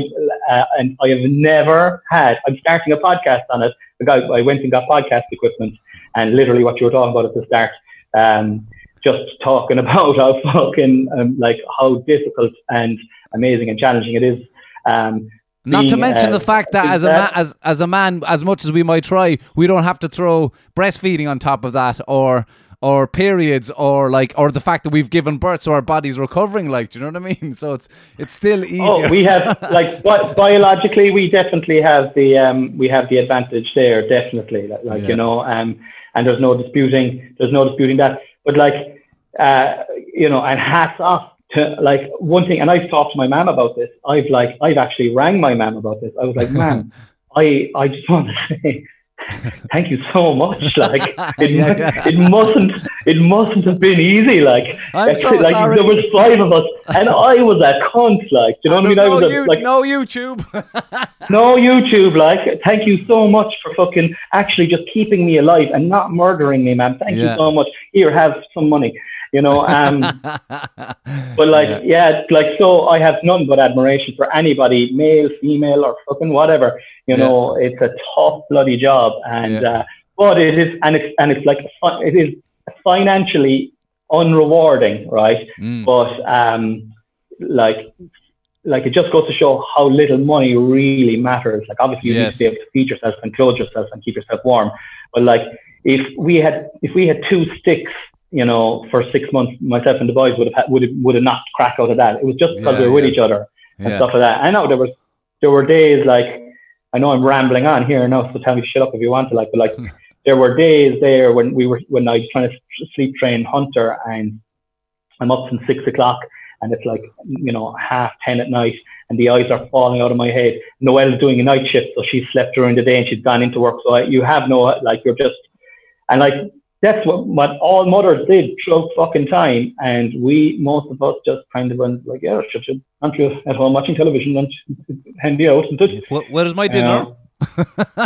Speaker 3: uh, and I have never had. I'm starting a podcast on it. I went and got podcast equipment, and literally what you were talking about at the start. Um, just talking about how fucking um, like how difficult and amazing and challenging it is. Um,
Speaker 1: Not to mention
Speaker 3: uh,
Speaker 1: the fact that as a man, as as a man, as much as we might try, we don't have to throw breastfeeding on top of that, or or periods, or like, or the fact that we've given birth, so our body's recovering. Like, do you know what I mean? So it's it's still easier.
Speaker 3: Oh, we have like bi- biologically, we definitely have the um, we have the advantage there, definitely. Like, like
Speaker 1: Yeah.
Speaker 3: you know, um, and there's no disputing, there's no disputing that. But like, uh, you know, and hats off to like one thing. And I've talked to my mum about this. I've like, I've actually rang my mum about this. I was like, ma'am, I I just want to say. Thank you so much. Like it,
Speaker 1: Yeah,
Speaker 3: it mustn't, it mustn't have been easy. Like,
Speaker 1: I'm so
Speaker 3: like
Speaker 1: sorry.
Speaker 3: there was five of us, and I was a cunt. Like, you know
Speaker 1: And
Speaker 3: what I mean?
Speaker 1: there's
Speaker 3: I
Speaker 1: no,
Speaker 3: was a,
Speaker 1: you-
Speaker 3: like,
Speaker 1: no YouTube.
Speaker 3: no YouTube, like, thank you so much for fucking actually just keeping me alive and not murdering me, man. Thank
Speaker 1: Yeah.
Speaker 3: you so much. Here, have some money, you know. Um, but like,
Speaker 1: Yeah.
Speaker 3: yeah. like, so I have none but admiration for anybody, male, female, or fucking whatever. You
Speaker 1: Yeah.
Speaker 3: know, it's a tough bloody job, and
Speaker 1: Yeah.
Speaker 3: uh, but it is, and it's and it's like it is financially unrewarding, right?
Speaker 1: Mm.
Speaker 3: But um, like like it just goes to show how little money really matters. Like obviously you
Speaker 1: Yes.
Speaker 3: need to be able to feed yourself and clothe yourself and keep yourself warm. But like if we had if we had two sticks, you know, for six months, myself and the boys would have had, would have would have knocked crack out of that. It was just because
Speaker 1: Yeah,
Speaker 3: we were with each other and stuff like that. I know there was there were days like I know I'm rambling on here now, so tell me shut up if you want to like, but like there were days there when we were when I was trying to sleep train Hunter and I'm up since six o'clock and it's like you know half ten at night and the eyes are falling out of my head. Noelle's doing a night shift, so she slept during the day and she's gone into work. So I, you have no like you're just and like that's what, what all mothers did throughout fucking time. And we most of us just kind of went like, yeah, shut you aren't you at home watching television and handy out and just
Speaker 1: Wh- Where's my dinner?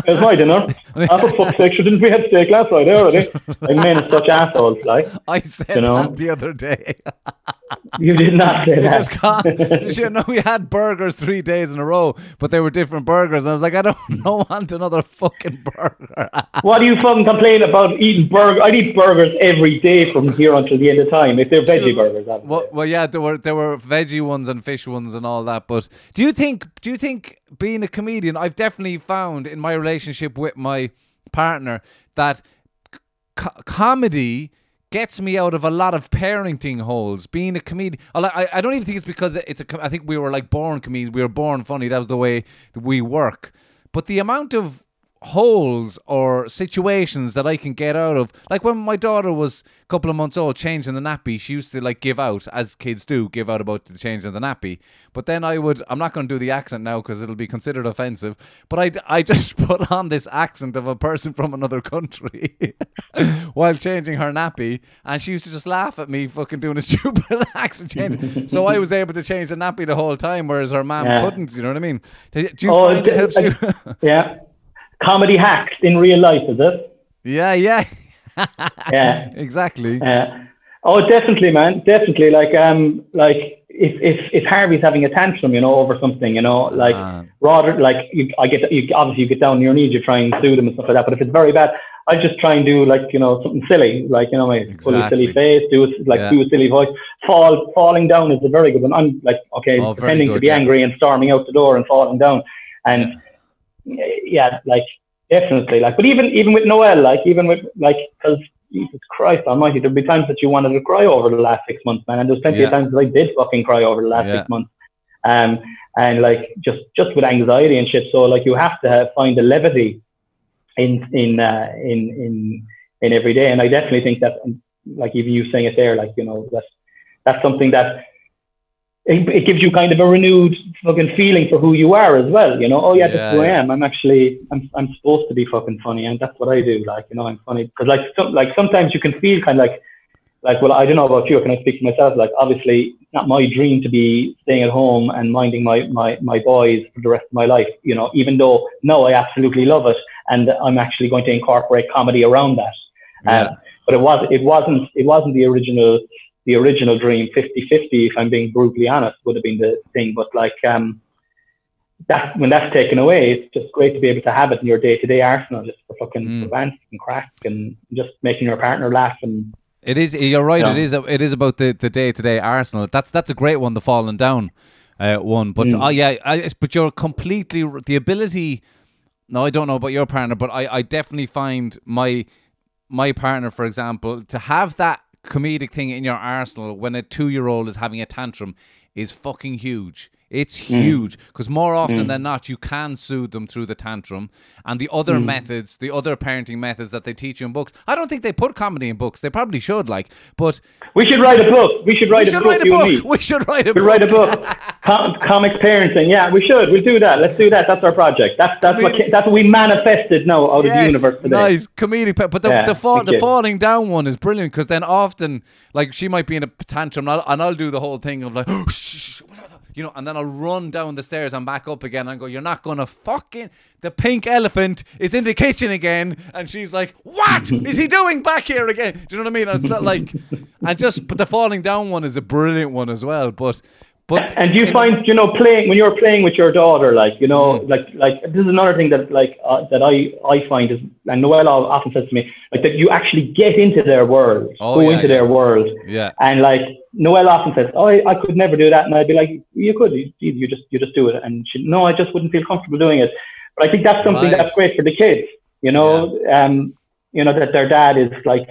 Speaker 3: Where's my dinner. Oh, for fuck's sake, didn't we have steak last night already? Like men are such assholes, like.
Speaker 1: I said
Speaker 3: You know?
Speaker 1: that the other day.
Speaker 3: You did not say that.
Speaker 1: just got, you know, we had burgers three days in a row, but they were different burgers. And I was like, I don't, don't want another fucking burger.
Speaker 3: What do you fucking complain about eating burger? I eat burgers every day from here until the end of time. If they're veggie burgers, obviously.
Speaker 1: well, well, yeah, there were there were veggie ones and fish ones and all that. But do you think do you think being a comedian, I've definitely found in my relationship with my partner that co- comedy gets me out of a lot of parenting holes. Being a comedian, I, I don't even think it's because it's a. I think we were like born comedians. We were born funny. That was the way we work. But the amount of holes or situations that I can get out of, like when my daughter was a couple of months old, changing the nappy, she used to like give out, as kids do, give out about the change of the nappy. But then I would, I'm not going to do the accent now because it'll be considered offensive. But I, I just put on this accent of a person from another country while changing her nappy, and she used to just laugh at me fucking doing a stupid accent change. so I was able to change the nappy the whole time, whereas her mom
Speaker 3: Yeah.
Speaker 1: couldn't. You know what I mean? Do do you
Speaker 3: Oh,
Speaker 1: find it
Speaker 3: it-
Speaker 1: helps you?
Speaker 3: yeah. Comedy hacks in real life, is it?
Speaker 1: yeah, yeah.
Speaker 3: Yeah.
Speaker 1: exactly.
Speaker 3: Uh, oh, definitely, man. Definitely. Like, um, like if if if Harvey's having a tantrum, you know, over something, you know, like
Speaker 1: Ah.
Speaker 3: rather like you, I get you obviously you get down on your knees, you try and soothe them and stuff like that. But if it's very bad, I just try and do like you know something silly, like you know my fully silly face, do like
Speaker 1: Yeah.
Speaker 3: do a silly voice. Fall falling down is a very good one. I'm like okay,
Speaker 1: Oh,
Speaker 3: pretending to be
Speaker 1: yeah.
Speaker 3: angry and storming out the door and falling down, and yeah, like definitely like. But even even with Noel, like even with like because Jesus Christ Almighty, there'd be times that you wanted to cry over the last six months, man, and there's plenty
Speaker 1: Yeah.
Speaker 3: of times that I did fucking cry over the last
Speaker 1: Yeah.
Speaker 3: six months. Um, and like just just with anxiety and shit. So like you have to have, find a levity in in uh, in in in every day. And I definitely think that, like even you saying it there, like you know that's that's something that it, it gives you kind of a renewed fucking feeling for who you are as well. You know, oh yeah,
Speaker 1: Yeah,
Speaker 3: that's who I am. I'm actually I'm I'm supposed to be fucking funny, and that's what I do. Like you know, I'm funny because like some, like sometimes you can feel kind of like like well, I don't know about you. Can I speak for myself? Like obviously, it's not my dream to be staying at home and minding my my my boys for the rest of my life. You know, even though no, I absolutely love it, and I'm actually going to incorporate comedy around that.
Speaker 1: Yeah.
Speaker 3: Um, but it was it wasn't it wasn't the original the original dream 50-50 if I'm being brutally honest would have been the thing but like um that when that's taken away it's just great to be able to have it in your day-to-day arsenal just for fucking
Speaker 1: Mm.
Speaker 3: rant and crack and just making your partner laugh and
Speaker 1: It is. You're right.
Speaker 3: Yeah.
Speaker 1: It is. It is about the the day to day Arsenal. That's that's a great one. The falling down uh, one. But
Speaker 3: Mm.
Speaker 1: oh yeah, I, it's- but you're completely the ability. No, I don't know about your partner, but I I definitely find my my partner, for example, to have that comedic thing in your arsenal when a two year old is having a tantrum is fucking huge. It's
Speaker 3: Mm.
Speaker 1: huge because more often than not, you can soothe them through the tantrum. And the other
Speaker 3: Mm.
Speaker 1: methods, the other parenting methods that they teach you in books, I don't think they put comedy in books. They probably should, like, but
Speaker 3: We should write a book. We should write
Speaker 1: we
Speaker 3: a
Speaker 1: should
Speaker 3: book.
Speaker 1: write a
Speaker 3: you and
Speaker 1: book. We should write a book.
Speaker 3: We'll
Speaker 1: book.
Speaker 3: write a book. Com- comics parenting. Yeah, we should. We'll do that. Let's do that. That's our project. That's that's what that's what we manifested now out of the
Speaker 1: Yes,
Speaker 3: universe today.
Speaker 1: Nice comedic, but the
Speaker 3: Yeah,
Speaker 1: the, fall, the falling down one is brilliant because then often like she might be in a tantrum and I'll, and I'll do the whole thing of like you know, and then I'll run down the stairs and back up again and go, "You're not gonna fucking." The pink elephant is in the kitchen again, and she's like, "What is he doing back here again?" Do you know what I mean? And it's not like, and just but the falling down one is a brilliant one as well, but. But
Speaker 3: And you
Speaker 1: in-
Speaker 3: find, you know, playing when you're playing with your daughter, like you know,
Speaker 1: Mm.
Speaker 3: like like this is another thing that like uh, that I I find is, and Noelle often says to me, like that you actually get into their world,
Speaker 1: Oh,
Speaker 3: go
Speaker 1: yeah,
Speaker 3: into
Speaker 1: yeah.
Speaker 3: their world,
Speaker 1: Yeah.
Speaker 3: and like Noelle often says, oh, I, I could never do that, and I'd be like, you could, you, you just you just do it, and she, no, I just wouldn't feel comfortable doing it. But I think that's something
Speaker 1: Right.
Speaker 3: that's great for the kids, you know, um, you know that their dad is like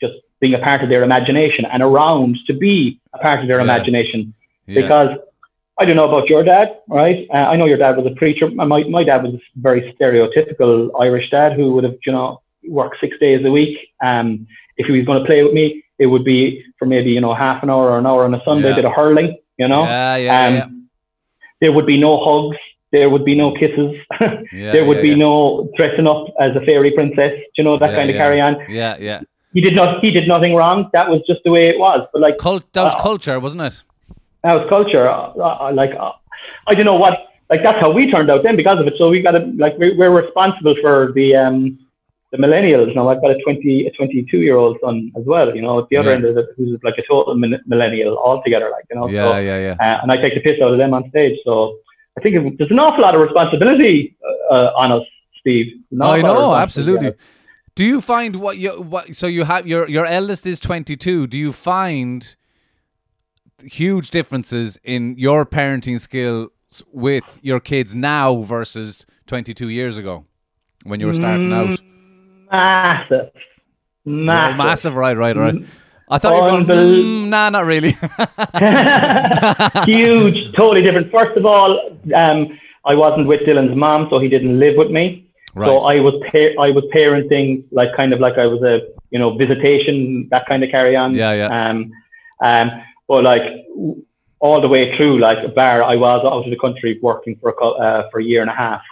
Speaker 3: just being a part of their imagination and around to be a part of their
Speaker 1: Yeah.
Speaker 3: imagination
Speaker 1: yeah.
Speaker 3: because I don't know about your dad, right? Uh, I know your dad was a preacher. My my dad was a very stereotypical Irish dad who would have, you know, worked six days a week. Um, if he was going to play with me, it would be for maybe you know half an hour or an hour on a Sunday,
Speaker 1: Yeah.
Speaker 3: bit of hurling, you know.
Speaker 1: yeah, yeah,
Speaker 3: um,
Speaker 1: yeah,
Speaker 3: There would be no hugs. There would be no kisses.
Speaker 1: yeah,
Speaker 3: there would
Speaker 1: yeah,
Speaker 3: be no dressing up as a fairy princess. You know that kind of carry on.
Speaker 1: Yeah, yeah.
Speaker 3: He did not. He did nothing wrong. That was just the way it was. But like
Speaker 1: Cult, that was
Speaker 3: Uh,
Speaker 1: culture, wasn't it?
Speaker 3: Was culture. Uh, uh, like, uh, I don't know what, like, that's how we turned out then because of it. So we got to, like, we're, we're responsible for the, um, the millennials. Now I've got a 20, a 22 year old son as well, you know, at the other
Speaker 1: Yeah.
Speaker 3: end of it, who's like a total millennial altogether, like, you know,
Speaker 1: Yeah,
Speaker 3: so,
Speaker 1: yeah, yeah.
Speaker 3: uh, and I take the piss out of them on stage. So I think it, there's an awful lot of responsibility uh, uh, on us, Steve.
Speaker 1: I
Speaker 3: awful lot of
Speaker 1: know, absolutely. Do you find what you what? So you have your your eldest is twenty two. Do you find huge differences in your parenting skills with your kids now versus twenty two years ago when you were starting out?
Speaker 3: Massive.
Speaker 1: Oh,
Speaker 3: Massive.
Speaker 1: massive, right, right, right. I thought you were going, mm, nah, not really.
Speaker 3: huge, totally different. First of all, um, I wasn't with Dylan's mom, so he didn't live with me. So I was I was parenting like kind of like I was a you know visitation that kind of carry on.
Speaker 1: Yeah, yeah.
Speaker 3: Um, um, but like all the way through, like a bar, I was out of the country working for a uh, for a year and a half.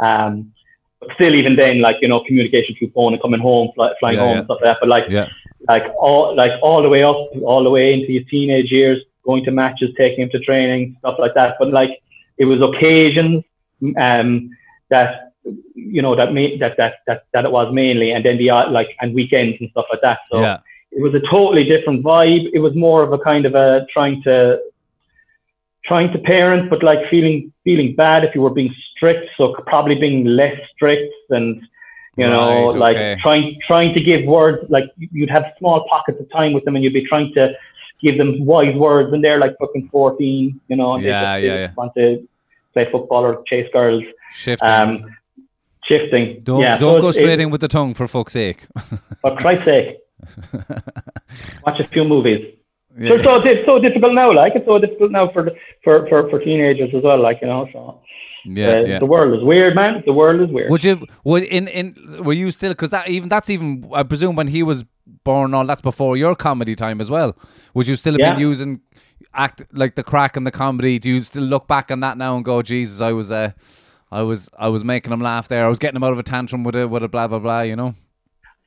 Speaker 3: Um, but still, even then, like you know, communication through phone and coming home, fly, flying
Speaker 1: Yeah,
Speaker 3: home,
Speaker 1: yeah.
Speaker 3: stuff like that. But like
Speaker 1: yeah,
Speaker 3: like all like all the way up, all the way into your teenage years, going to matches, taking him to training, stuff like that. But like it was occasions um, that you know that ma- that that that that it was mainly, and then the uh, like and weekends and stuff like that. So
Speaker 1: yeah,
Speaker 3: it was a totally different vibe. It was more of a kind of a trying to trying to parent, but like feeling feeling bad if you were being strict. So probably being less strict and you know
Speaker 1: Right,
Speaker 3: like
Speaker 1: okay.
Speaker 3: trying trying to give words like you'd have small pockets of time with them and you'd be trying to give them wise words and they're like fucking 14 you know and
Speaker 1: Yeah,
Speaker 3: they just,
Speaker 1: yeah,
Speaker 3: they
Speaker 1: yeah.
Speaker 3: want to play football or chase girls
Speaker 1: shifting.
Speaker 3: um shifting
Speaker 1: don't
Speaker 3: yeah,
Speaker 1: don't
Speaker 3: so
Speaker 1: go straight
Speaker 3: it-
Speaker 1: in with the tongue for fuck's sake.
Speaker 3: for Christ's sake watch a few movies
Speaker 1: Yeah.
Speaker 3: So, so it's so difficult now, like it's so difficult now for for for, for teenagers as well, like you know. So
Speaker 1: yeah,
Speaker 3: uh,
Speaker 1: yeah.
Speaker 3: the world is weird, man. The world is weird.
Speaker 1: Would you would in in were you still because that even that's even I presume when he was born all that's before your comedy time as well. Would you still have been using act like the crack and the comedy? Do you still look back on that now and go, Jesus, I was uh, I was I was making him laugh there. I was getting him out of a tantrum with a with a blah blah blah. You know.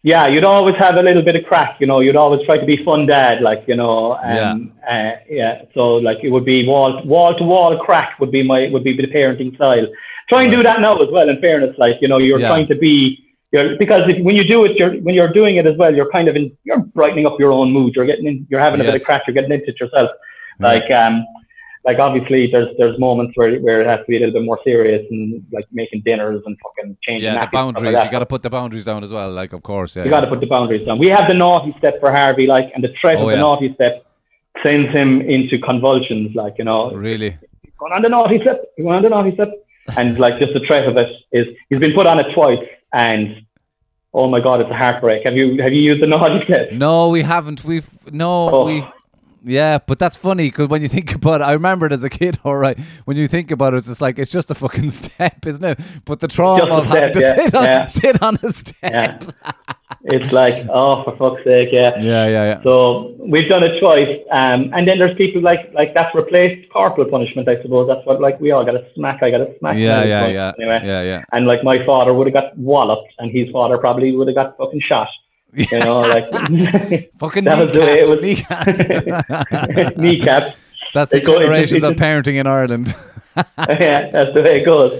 Speaker 3: Yeah, you'd always have a little bit of crack, you know. You'd always try to be fun dad, like you know. Um, yeah. Uh, yeah. So like it would be wall wall to wall crack would be my would be the parenting style. Try and do that now as well. In fairness, like you know, you're
Speaker 1: Yeah.
Speaker 3: trying to be. You're, because if, when you do it, you're when you're doing it as well. You're kind of in. You're brightening up your own mood. You're getting in. You're having a bit of crack. You're getting into it yourself. Like um, like obviously there's there's moments where where it has to be a little bit more serious and like making dinners and fucking changing.
Speaker 1: Yeah, the
Speaker 3: nappies and stuff
Speaker 1: boundaries.
Speaker 3: Like
Speaker 1: you got to put the boundaries down as well. Like, of course, yeah.
Speaker 3: you got to put the boundaries down. We have the naughty step for Harvey, like, and the threat
Speaker 1: Oh,
Speaker 3: of the
Speaker 1: yeah.
Speaker 3: naughty step sends him into convulsions, like you know,
Speaker 1: really.
Speaker 3: going on the naughty step, he's going on the naughty step, and like just the threat of it is he's been put on it twice, and oh my god, it's a heartbreak. Have you have you used the naughty step?
Speaker 1: No, we haven't. We've no,
Speaker 3: Oh.
Speaker 1: we. Yeah, but that's funny because when you think about it, I remember it as a kid. All right, when you think about it, it's just like it's just a fucking step, isn't it? But the trauma of having to
Speaker 3: yeah,
Speaker 1: sit on
Speaker 3: yeah.
Speaker 1: sit on a step.
Speaker 3: Yeah, it's like oh for fuck's sake, yeah.
Speaker 1: Yeah, yeah, yeah.
Speaker 3: So we've done it twice, um, and then there's people like like that's replaced corporal punishment. I suppose that's what like we all got a smack. I got a smack.
Speaker 1: Yeah, yeah, yeah,
Speaker 3: Anyway,
Speaker 1: yeah, yeah.
Speaker 3: and like my father would have got walloped, and his father probably would have got fucking shot. You know, like
Speaker 1: Fucking
Speaker 3: that was the way it was.
Speaker 1: kneecapped.
Speaker 3: kneecap.
Speaker 1: That's the
Speaker 3: It go- it's-
Speaker 1: generations of parenting in Ireland.
Speaker 3: yeah, that's the way it goes.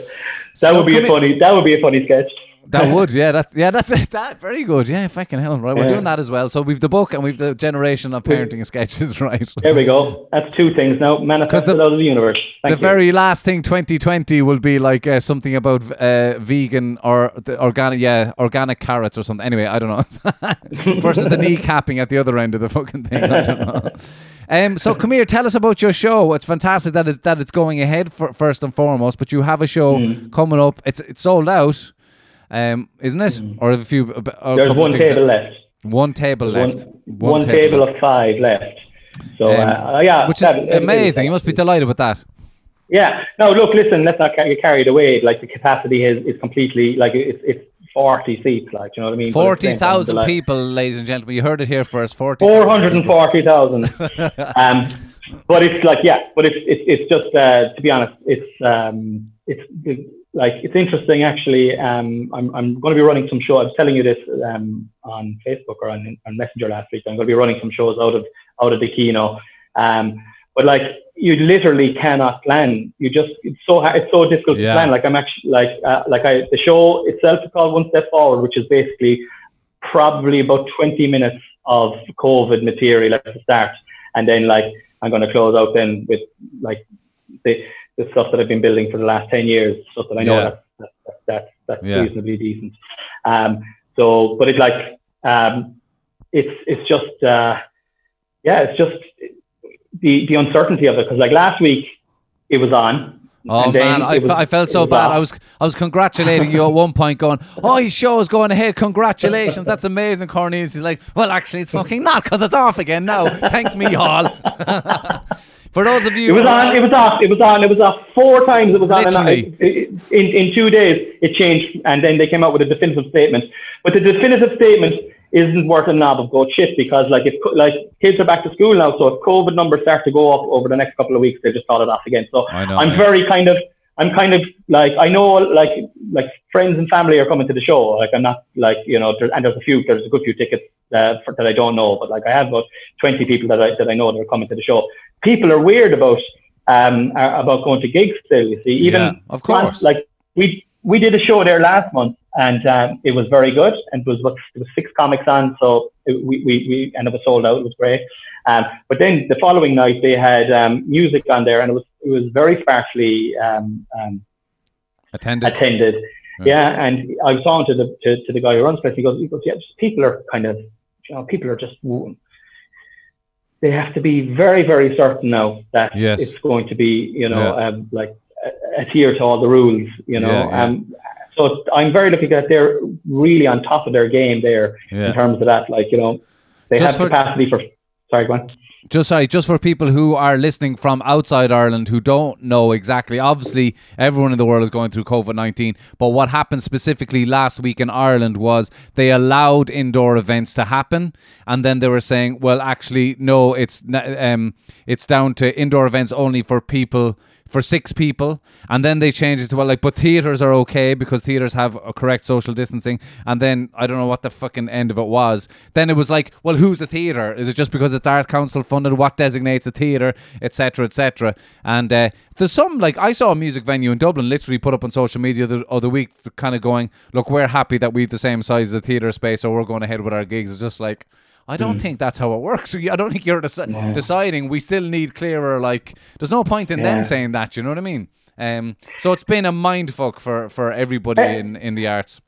Speaker 3: That
Speaker 1: So
Speaker 3: would be
Speaker 1: come
Speaker 3: a
Speaker 1: in-
Speaker 3: funny. That would be a funny sketch.
Speaker 1: That would, yeah, that, yeah, that's it. That very good, yeah. Fucking hell, right? We're
Speaker 3: Yeah.
Speaker 1: doing that as well. So we've the book and we've the generation of parenting sketches, right?
Speaker 3: There we go. That's two things now manifested
Speaker 1: the-
Speaker 3: out of the universe. Thank
Speaker 1: the
Speaker 3: you.
Speaker 1: very last thing 2020 will be like uh, something about uh, vegan or the organic yeah organic carrots or something anyway i don't know versus the knee capping at the other end of the fucking thing i don't know um, so come here tell us about your show it's fantastic that, it, that it's going ahead for, first and foremost but you have a show
Speaker 3: Hmm.
Speaker 1: coming up it's it's sold out um, isn't it or a few a, a.
Speaker 3: There's one table
Speaker 1: that-
Speaker 3: left.
Speaker 1: one table left
Speaker 3: One, one table
Speaker 1: left.
Speaker 3: of five left. So
Speaker 1: Um,
Speaker 3: uh, yeah,
Speaker 1: which is
Speaker 3: that-
Speaker 1: amazing you must be delighted with that
Speaker 3: Yeah. No, look, listen. Let's not get carried away. Like the capacity is is completely like it's it's forty seats. Like you know what I mean. But at the same time,
Speaker 1: 40,000
Speaker 3: like,
Speaker 1: people ladies and gentlemen you heard it here first 40
Speaker 3: Four hundred and forty thousand. um, but it's like yeah, but it's it's it's just uh, to be honest, it's um, it's it, like it's interesting actually. Um, I'm I'm going to be running some show. I was telling you this um, on Facebook or on, on Messenger last week. I'm going to be running some shows out of out of the Kino. Um, but like you literally cannot plan. You just it's so hard, it's so difficult
Speaker 1: Yeah.
Speaker 3: to plan. Like I'm actually like uh, like I the show itself is called One Step Forward, which is basically probably about 20 minutes of COVID material at the start, and then like I'm going to close out then with like the the stuff that I've been building for the last 10 years, stuff that I know
Speaker 1: Yeah.
Speaker 3: that's that's that's, that's
Speaker 1: Yeah.
Speaker 3: reasonably decent. Um, so, but it's like um, it's it's just uh, yeah, it's just the the uncertainty of it because like last week it was on.
Speaker 1: Oh man, I,
Speaker 3: was-
Speaker 1: I felt so bad.
Speaker 3: off.
Speaker 1: I was I was congratulating you at one point, going, "Oh, his show is going ahead. Congratulations, that's amazing." Cornelius, he's like, "Well, actually, it's fucking not because it's off again now. Thanks, me, Hall." For those of you,
Speaker 3: It was on. It was off. It was on. It was off four times. It was on. And
Speaker 1: Literally.
Speaker 3: in in two days, it changed, and then they came out with a definitive statement. But the definitive statement isn't worth a knob of goat shit because, like, if like kids are back to school now, so if COVID numbers start to go up over the next couple of weeks, they just start it off again. So
Speaker 1: know,
Speaker 3: I'm
Speaker 1: yeah.
Speaker 3: very kind of. I'm kind of like I know like like friends and family are coming to the show. Like I'm not like you know there, and there's a few there's a good few tickets uh, for, that I don't know, but like I have about 20 people that I that I know that are coming to the show. People are weird about um are- about going to gigs still. You see, even
Speaker 1: Yeah, of course.
Speaker 3: like we we did a show there last month and um, it was very good and it was what there was six comics on, so it, we, we we and it was sold out. It was great. Um, but then the following night they had um, music on there and it was it was very sparsely um, um,
Speaker 1: attended.
Speaker 3: attended. Yeah, and I was talking to the to, to the guy who runs the place. He goes, he goes, yeah, just people are kind of, you know, people are just. They have to be very, very certain now that
Speaker 1: Yes.
Speaker 3: it's going to be, you know,
Speaker 1: Yeah.
Speaker 3: um, like uh, adhere to all the rules, you know.
Speaker 1: Yeah, yeah.
Speaker 3: Um, so I'm very lucky that they're really on top of their game there in terms of that. Like, you know, they
Speaker 1: Just
Speaker 3: have
Speaker 1: for-
Speaker 3: capacity for. Sorry, go on.
Speaker 1: just sorry, just for people who are listening from outside Ireland who don't know exactly. Obviously, everyone in the world is going through COVID nineteen, but what happened specifically last week in Ireland was they allowed indoor events to happen, and then they were saying, well, actually, no, it's um, it's down to indoor events only for people. For six people, and then they changed it to well, like, but theaters are okay because theaters have a correct social distancing. And then I don't know what the fucking end of it was. Then it was like, well, who's a theater? Is it just because it's art council funded? What designates a theater, etc., etc. And uh, there's some like I saw a music venue in Dublin literally put up on social media the other week, kind of going, look, we're happy that we've the same size as a theater space, so we're going ahead with our gigs. It's just like. I don't think that's how it works. I don't think you're deci- deciding. We still need clearer. Like, there's no point in
Speaker 3: Yeah.
Speaker 1: them saying that. You know what I mean? Um, so it's been a mind fuck for for everybody
Speaker 3: Eh.
Speaker 1: in in the arts.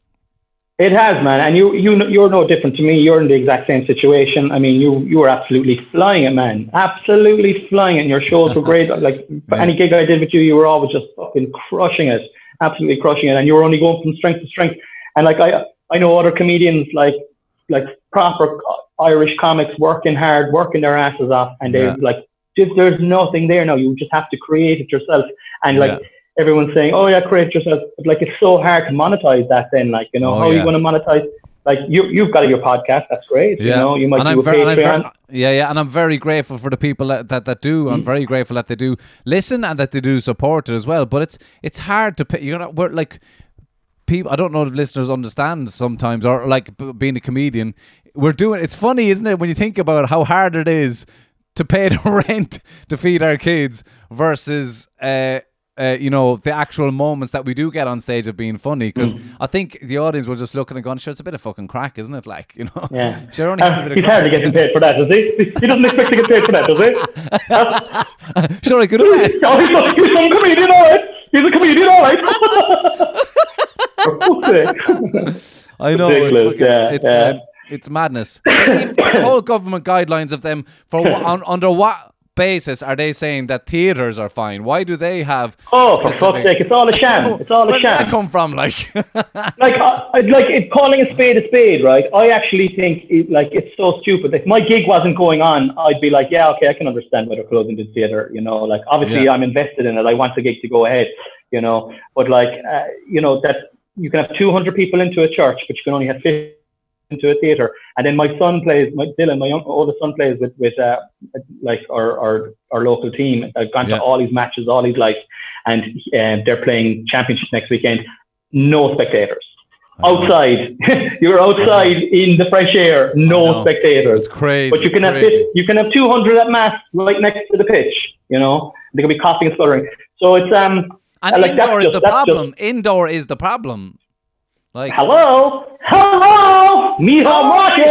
Speaker 3: It has, man, and you you you're no different to me. You're in the exact same situation. I mean, you you were absolutely flying it, man. Absolutely flying it. And your shows were great. Like for any gig I did with you, you were always just fucking crushing it, absolutely crushing it, and you were only going from strength to strength. And like I I know other comedians like like proper Irish comics working hard, working their asses off, and they
Speaker 1: Yeah.
Speaker 3: like just there's nothing there now. You just have to create it yourself, and like
Speaker 1: Yeah.
Speaker 3: everyone's saying, "Oh yeah, create yourself," but like it's so hard to monetize that. Then, like you know,
Speaker 1: Oh,
Speaker 3: how are you going to monetize? Like you, you've got your podcast. That's great. You know, you might
Speaker 1: and
Speaker 3: do
Speaker 1: I'm
Speaker 3: a
Speaker 1: ver- and I'm
Speaker 3: Patreon.
Speaker 1: yeah, yeah, and I'm very grateful for the people that, that, that do.
Speaker 3: Mm.
Speaker 1: I'm very grateful that they do listen and that they do support it as well. But it's it's hard to. You know, we're like people. I don't know if listeners understand sometimes, or like b- being a comedian, we're doing. It's funny, isn't it, when you think about how hard it is to pay the rent to feed our kids versus. Uh, uh, you know the actual moments that we do get on stage of being funny because
Speaker 3: Mm.
Speaker 1: I think the audience will just look and going, "Sure, it's a bit of fucking crack, isn't it?" Like you know,
Speaker 3: Yeah.
Speaker 1: sure, only a
Speaker 3: Uh, he's hardly getting paid for that, does he? He doesn't expect to get paid for that, does he?
Speaker 1: sure, I could have.
Speaker 3: Oh, he's, he's some comedian, all right. He's a comedian, all right. For fuck's sake.
Speaker 1: I know it's fucking,
Speaker 3: yeah,
Speaker 1: it's
Speaker 3: yeah.
Speaker 1: um, it's madness. But even the whole government guidelines of them for what, on, under what basis are they saying that theaters are fine? Why do they have?
Speaker 3: Oh, for fuck's sake, it's all a sham. It's all a sham.
Speaker 1: Where did that come from? Like,
Speaker 3: like I, I'd like it, calling a spade a spade, right? I actually think it, like it's so stupid. If my gig wasn't going on, I'd be like, yeah, okay, I can understand why they're closing the theater. You know, like obviously
Speaker 1: Yeah.
Speaker 3: I'm invested in it. I want the gig to go ahead. You know, but like uh, you know that you can have 200 people into a church, but you can only have 50 into a theater. And then my son plays, my Dylan, my young, oldest son plays with with uh, like our, our our local team. I've gone
Speaker 1: Yeah.
Speaker 3: to all these matches, all these like, and uh, they're playing championships next weekend. No spectators outside. You're outside in the fresh air. No spectators.
Speaker 1: it's crazy.
Speaker 3: But you can have this, you can have 200 at mass right next to the pitch. You know, they can be coughing and spluttering. So it's um.
Speaker 1: And
Speaker 3: like, that's
Speaker 1: indoor is
Speaker 3: just-
Speaker 1: the
Speaker 3: that's just-
Speaker 1: problem. Indoor is the problem. Like,
Speaker 3: Hello, hello, Micheál
Speaker 1: Oh,
Speaker 3: Martin,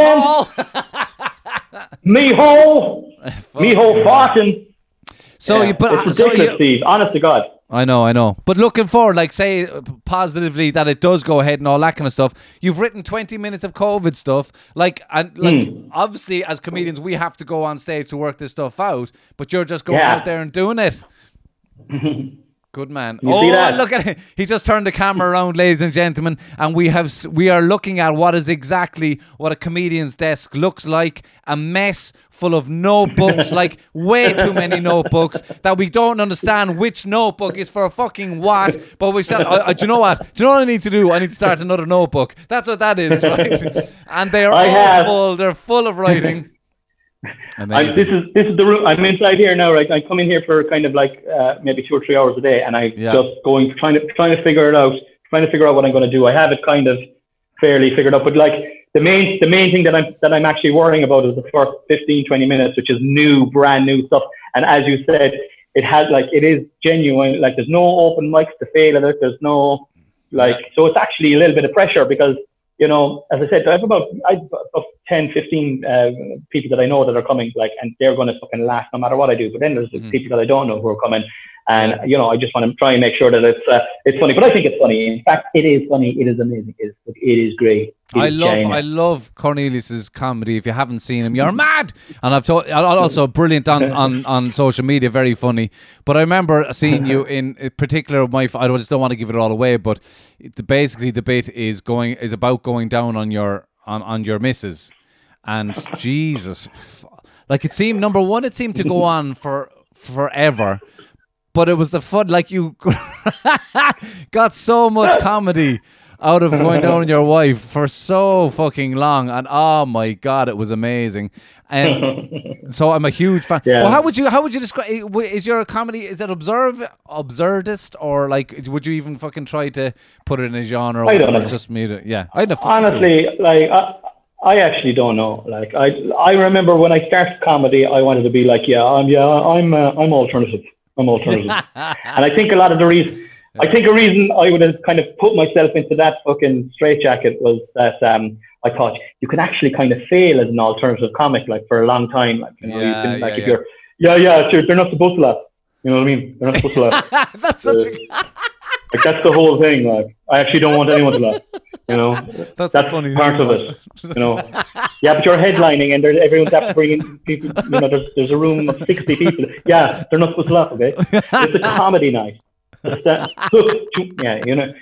Speaker 3: Micheál, Micheál Farton.
Speaker 1: So
Speaker 3: Yeah,
Speaker 1: you put
Speaker 3: it's
Speaker 1: so
Speaker 3: ridiculous,
Speaker 1: you,
Speaker 3: Steve. Honest to God.
Speaker 1: I know, I know. But looking forward, like say uh, positively that it does go ahead and all that kind of stuff. You've written 20 minutes of COVID stuff. Like and like
Speaker 3: Hmm.
Speaker 1: obviously as comedians we have to go on stage to work this stuff out, but you're just going
Speaker 3: Yeah.
Speaker 1: out there and doing it. Good man.
Speaker 3: You
Speaker 1: oh, look at it. He just turned the camera around, ladies and gentlemen, and we have we are looking at what is exactly what a comedian's desk looks like. A mess full of notebooks, like way too many notebooks that we don't understand which notebook is for a fucking what. But we said, uh, uh, do you know what? Do you know what I need to do? I need to start another notebook. That's what that is, right? and they are
Speaker 3: I
Speaker 1: all
Speaker 3: have-
Speaker 1: full. They're full of writing.
Speaker 3: I, this is this is the room. I'm inside here now. Right, I come in here for kind of like uh, maybe two or three hours a day, and I
Speaker 1: Yeah.
Speaker 3: just going trying to trying to figure it out, trying to figure out what I'm going to do. I have it kind of fairly figured out, but like the main the main thing that I'm that I'm actually worrying about is the first 15 20 minutes, which is new, brand new stuff. And as you said, it has like it is genuine. Like there's no open mics to fail at it. There's no like so it's actually a little bit of pressure because you know, as I said, I have about I have about 10, 15 uh, people that I know that are coming, like, and they're going to fucking laugh no matter what I do. But then there's the people that I don't know who are coming, and you know, I just want to try and make sure that it's uh, it's funny. But I think it's funny. In fact, it is funny. It is amazing. It is, it is great. It
Speaker 1: I
Speaker 3: is
Speaker 1: love
Speaker 3: genuine.
Speaker 1: I love Cornelius's comedy. If you haven't seen him, you're mad. And I've told also brilliant on, on, on social media, very funny. But I remember seeing you in in particular. My I just don't want to give it all away, but it, basically the bit is going is about going down on your on on your misses, and Jesus, like it seemed number one, it seemed to go on for forever. But it was the fun, like you got so much comedy out of going down on your wife for so fucking long, and oh my god, it was amazing. And so I'm a huge fan.
Speaker 3: Yeah.
Speaker 1: Well, how would you how would you describe? Is your comedy is it observe absurdist or like would you even fucking try to put it in a genre?
Speaker 3: I don't know.
Speaker 1: Just made it. Yeah, I don't know. fucking clue.
Speaker 3: honestly, like I, I actually don't know. Like I, I remember when I started comedy, I wanted to be like, yeah, I'm, yeah, I'm, uh, I'm alternative. I'm alternative. and I think a lot of the reason, I think a reason I would have kind of put myself into that fucking straitjacket was that um, I thought you can actually kind of fail as an alternative comic, like for a long time. Like, you know, you
Speaker 1: Yeah,
Speaker 3: can, like
Speaker 1: yeah,
Speaker 3: if
Speaker 1: yeah.
Speaker 3: you're, yeah, yeah, sure, they're not supposed to laugh. You know what I mean? They're not supposed to laugh.
Speaker 1: That's such a
Speaker 3: Like that's the whole thing. Like I actually don't want anyone to laugh. You know,
Speaker 1: That's,
Speaker 3: that's
Speaker 1: funny
Speaker 3: part of it. You know, yeah, but you're headlining and there's everyone's after bringing people. You know, there's there's a room of sixty people. Yeah, they're not supposed to laugh. Okay, it's a comedy night. Yeah, you know.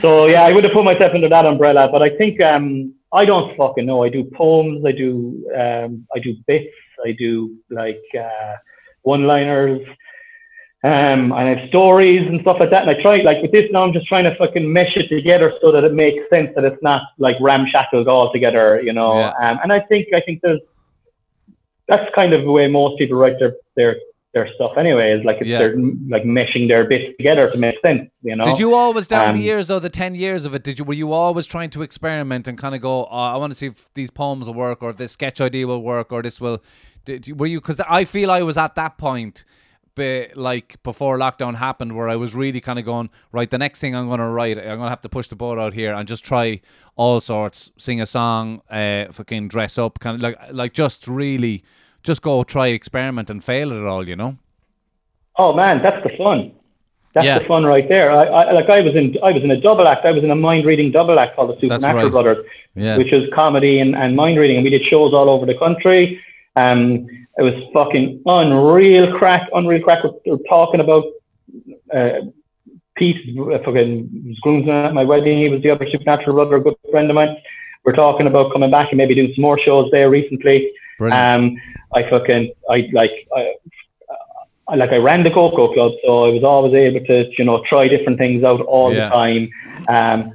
Speaker 3: So yeah, I would have put myself under that umbrella, but I think um, I don't fucking know. I do poems. I do um, I do bits. I do like uh, one-liners. Um, and I have stories and stuff like that. And I try, like with this now, I'm just trying to fucking mesh it together so that it makes sense that it's not like ramshackled all together, you know.
Speaker 1: Yeah.
Speaker 3: Um, and I think, I think there's, that's kind of the way most people write their, their, their stuff anyway, is like it's
Speaker 1: Yeah.
Speaker 3: they're like meshing their bits together to make sense, you know.
Speaker 1: Did you always down the
Speaker 3: Um,
Speaker 1: years though the ten years of it? Did you were you always trying to experiment and kind of go? Oh, I want to see if these poems will work, or this sketch idea will work, or this will. Did were you? Because I feel I was at that point, be, like before lockdown happened, where I was really kind of going right. The next thing I'm going to write, I'm going to have to push the boat out here and just try all sorts, sing a song, uh, fucking dress up, kind of like like just really just go try experiment and fail at it all, you know?
Speaker 3: Oh man, that's the fun. That's
Speaker 1: Yeah.
Speaker 3: the fun right there. I, I like I was in I was in a double act. I was in a mind reading double act called the Supernatural
Speaker 1: right.
Speaker 3: Brothers,
Speaker 1: Yeah.
Speaker 3: which is comedy and, and mind reading, and we did shows all over the country. Um, it was fucking unreal crack, unreal crack. We're, we're talking about uh, Pete, uh, fucking was groomsman at my wedding. He was the other Supernatural brother, a good friend of mine. We're talking about coming back and maybe doing some more shows there recently.
Speaker 1: Brilliant.
Speaker 3: Um, I fucking, I like, I, I like, I ran the Coco Club, so I was always able to, you know, try different things out all
Speaker 1: Yeah.
Speaker 3: the time. Um,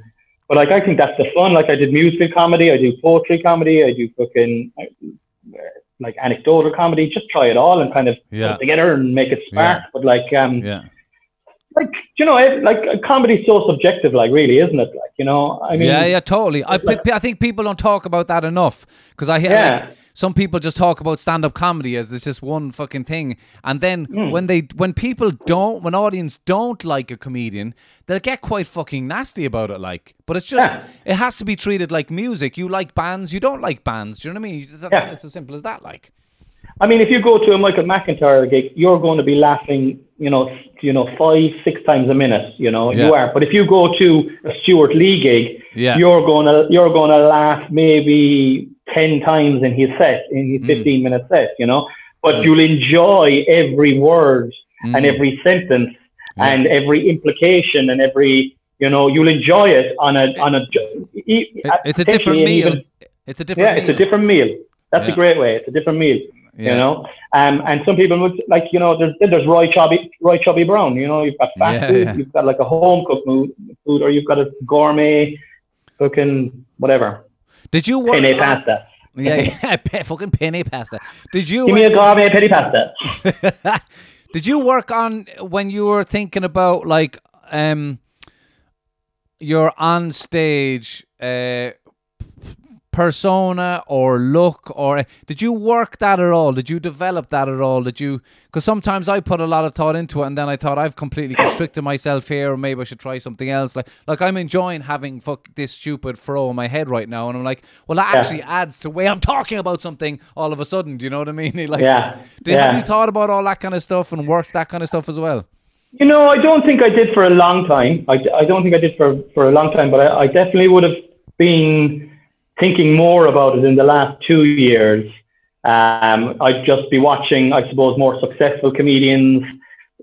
Speaker 3: but like, I think that's the fun. Like, I did musical comedy, I do poetry comedy, I do fucking uh, like anecdotal comedy. Just try it all and kind of
Speaker 1: Yeah.
Speaker 3: put it together and make it spark.
Speaker 1: Yeah.
Speaker 3: But like, um,
Speaker 1: yeah.
Speaker 3: like you know, like comedy's so subjective, like really, isn't it? Like you know, I mean,
Speaker 1: yeah, yeah, totally. I, pe- I think people don't talk about that enough because I hear
Speaker 3: Yeah.
Speaker 1: like some people just talk about stand-up comedy as it's just one fucking thing, and then
Speaker 3: Hmm.
Speaker 1: when they when people don't when audience don't like a comedian, they'll get quite fucking nasty about it. Like, but it's just
Speaker 3: Yeah.
Speaker 1: it has to be treated like music. You like bands, you don't like bands. Do you know what I mean?
Speaker 3: Yeah.
Speaker 1: It's as simple as that. Like,
Speaker 3: I mean, if you go to a Michael McIntyre gig, you're going to be laughing, you know, you know, five, six times a minute. You know,
Speaker 1: Yeah.
Speaker 3: you are. But if you go to a Stewart Lee gig,
Speaker 1: Yeah.
Speaker 3: you're going to you're going to laugh maybe ten times in his set, in his
Speaker 1: Mm.
Speaker 3: fifteen minute set. You know, but you'll enjoy every word and
Speaker 1: Mm.
Speaker 3: every sentence and every implication and every. You know, you'll enjoy it on a on a.
Speaker 1: it's a different meal.
Speaker 3: even-
Speaker 1: it's a different.
Speaker 3: yeah, it's a different meal. That's
Speaker 1: Yeah.
Speaker 3: a great way. It's a different meal.
Speaker 1: Yeah.
Speaker 3: You know, um, and some people would like, you know, there's there's Roy Chubby, Roy Chubby Brown. You know, you've got fast
Speaker 1: Yeah,
Speaker 3: food,
Speaker 1: yeah.
Speaker 3: you've got like a home cooked food, or you've got a gourmet cooking whatever
Speaker 1: Did you work?
Speaker 3: penne
Speaker 1: on-
Speaker 3: pasta.
Speaker 1: Yeah, yeah, pe- fucking penne pasta. Did you?
Speaker 3: Give me a gourmet penne pasta.
Speaker 1: Did you work on when you were thinking about like um your on stage uh persona or look or did you work that at all? Did you develop that at all? Did you because sometimes i put a lot of thought into it and then i thought i've completely constricted myself here. Or maybe i should try something else. Like like i'm enjoying having fuck this stupid fro in my head right now and i'm like well that
Speaker 3: Yeah.
Speaker 1: actually adds to the way i'm talking about something all of a sudden. Do you know what i mean? Like
Speaker 3: Yeah,
Speaker 1: did, have you thought about all that kind of stuff and worked that kind of stuff as well?
Speaker 3: You know, I don't think I did for a long time. I, I don't think I did for, for a long time, but I, I definitely would have been thinking more about it in the last two years. Um, I'd just be watching, I suppose, more successful comedians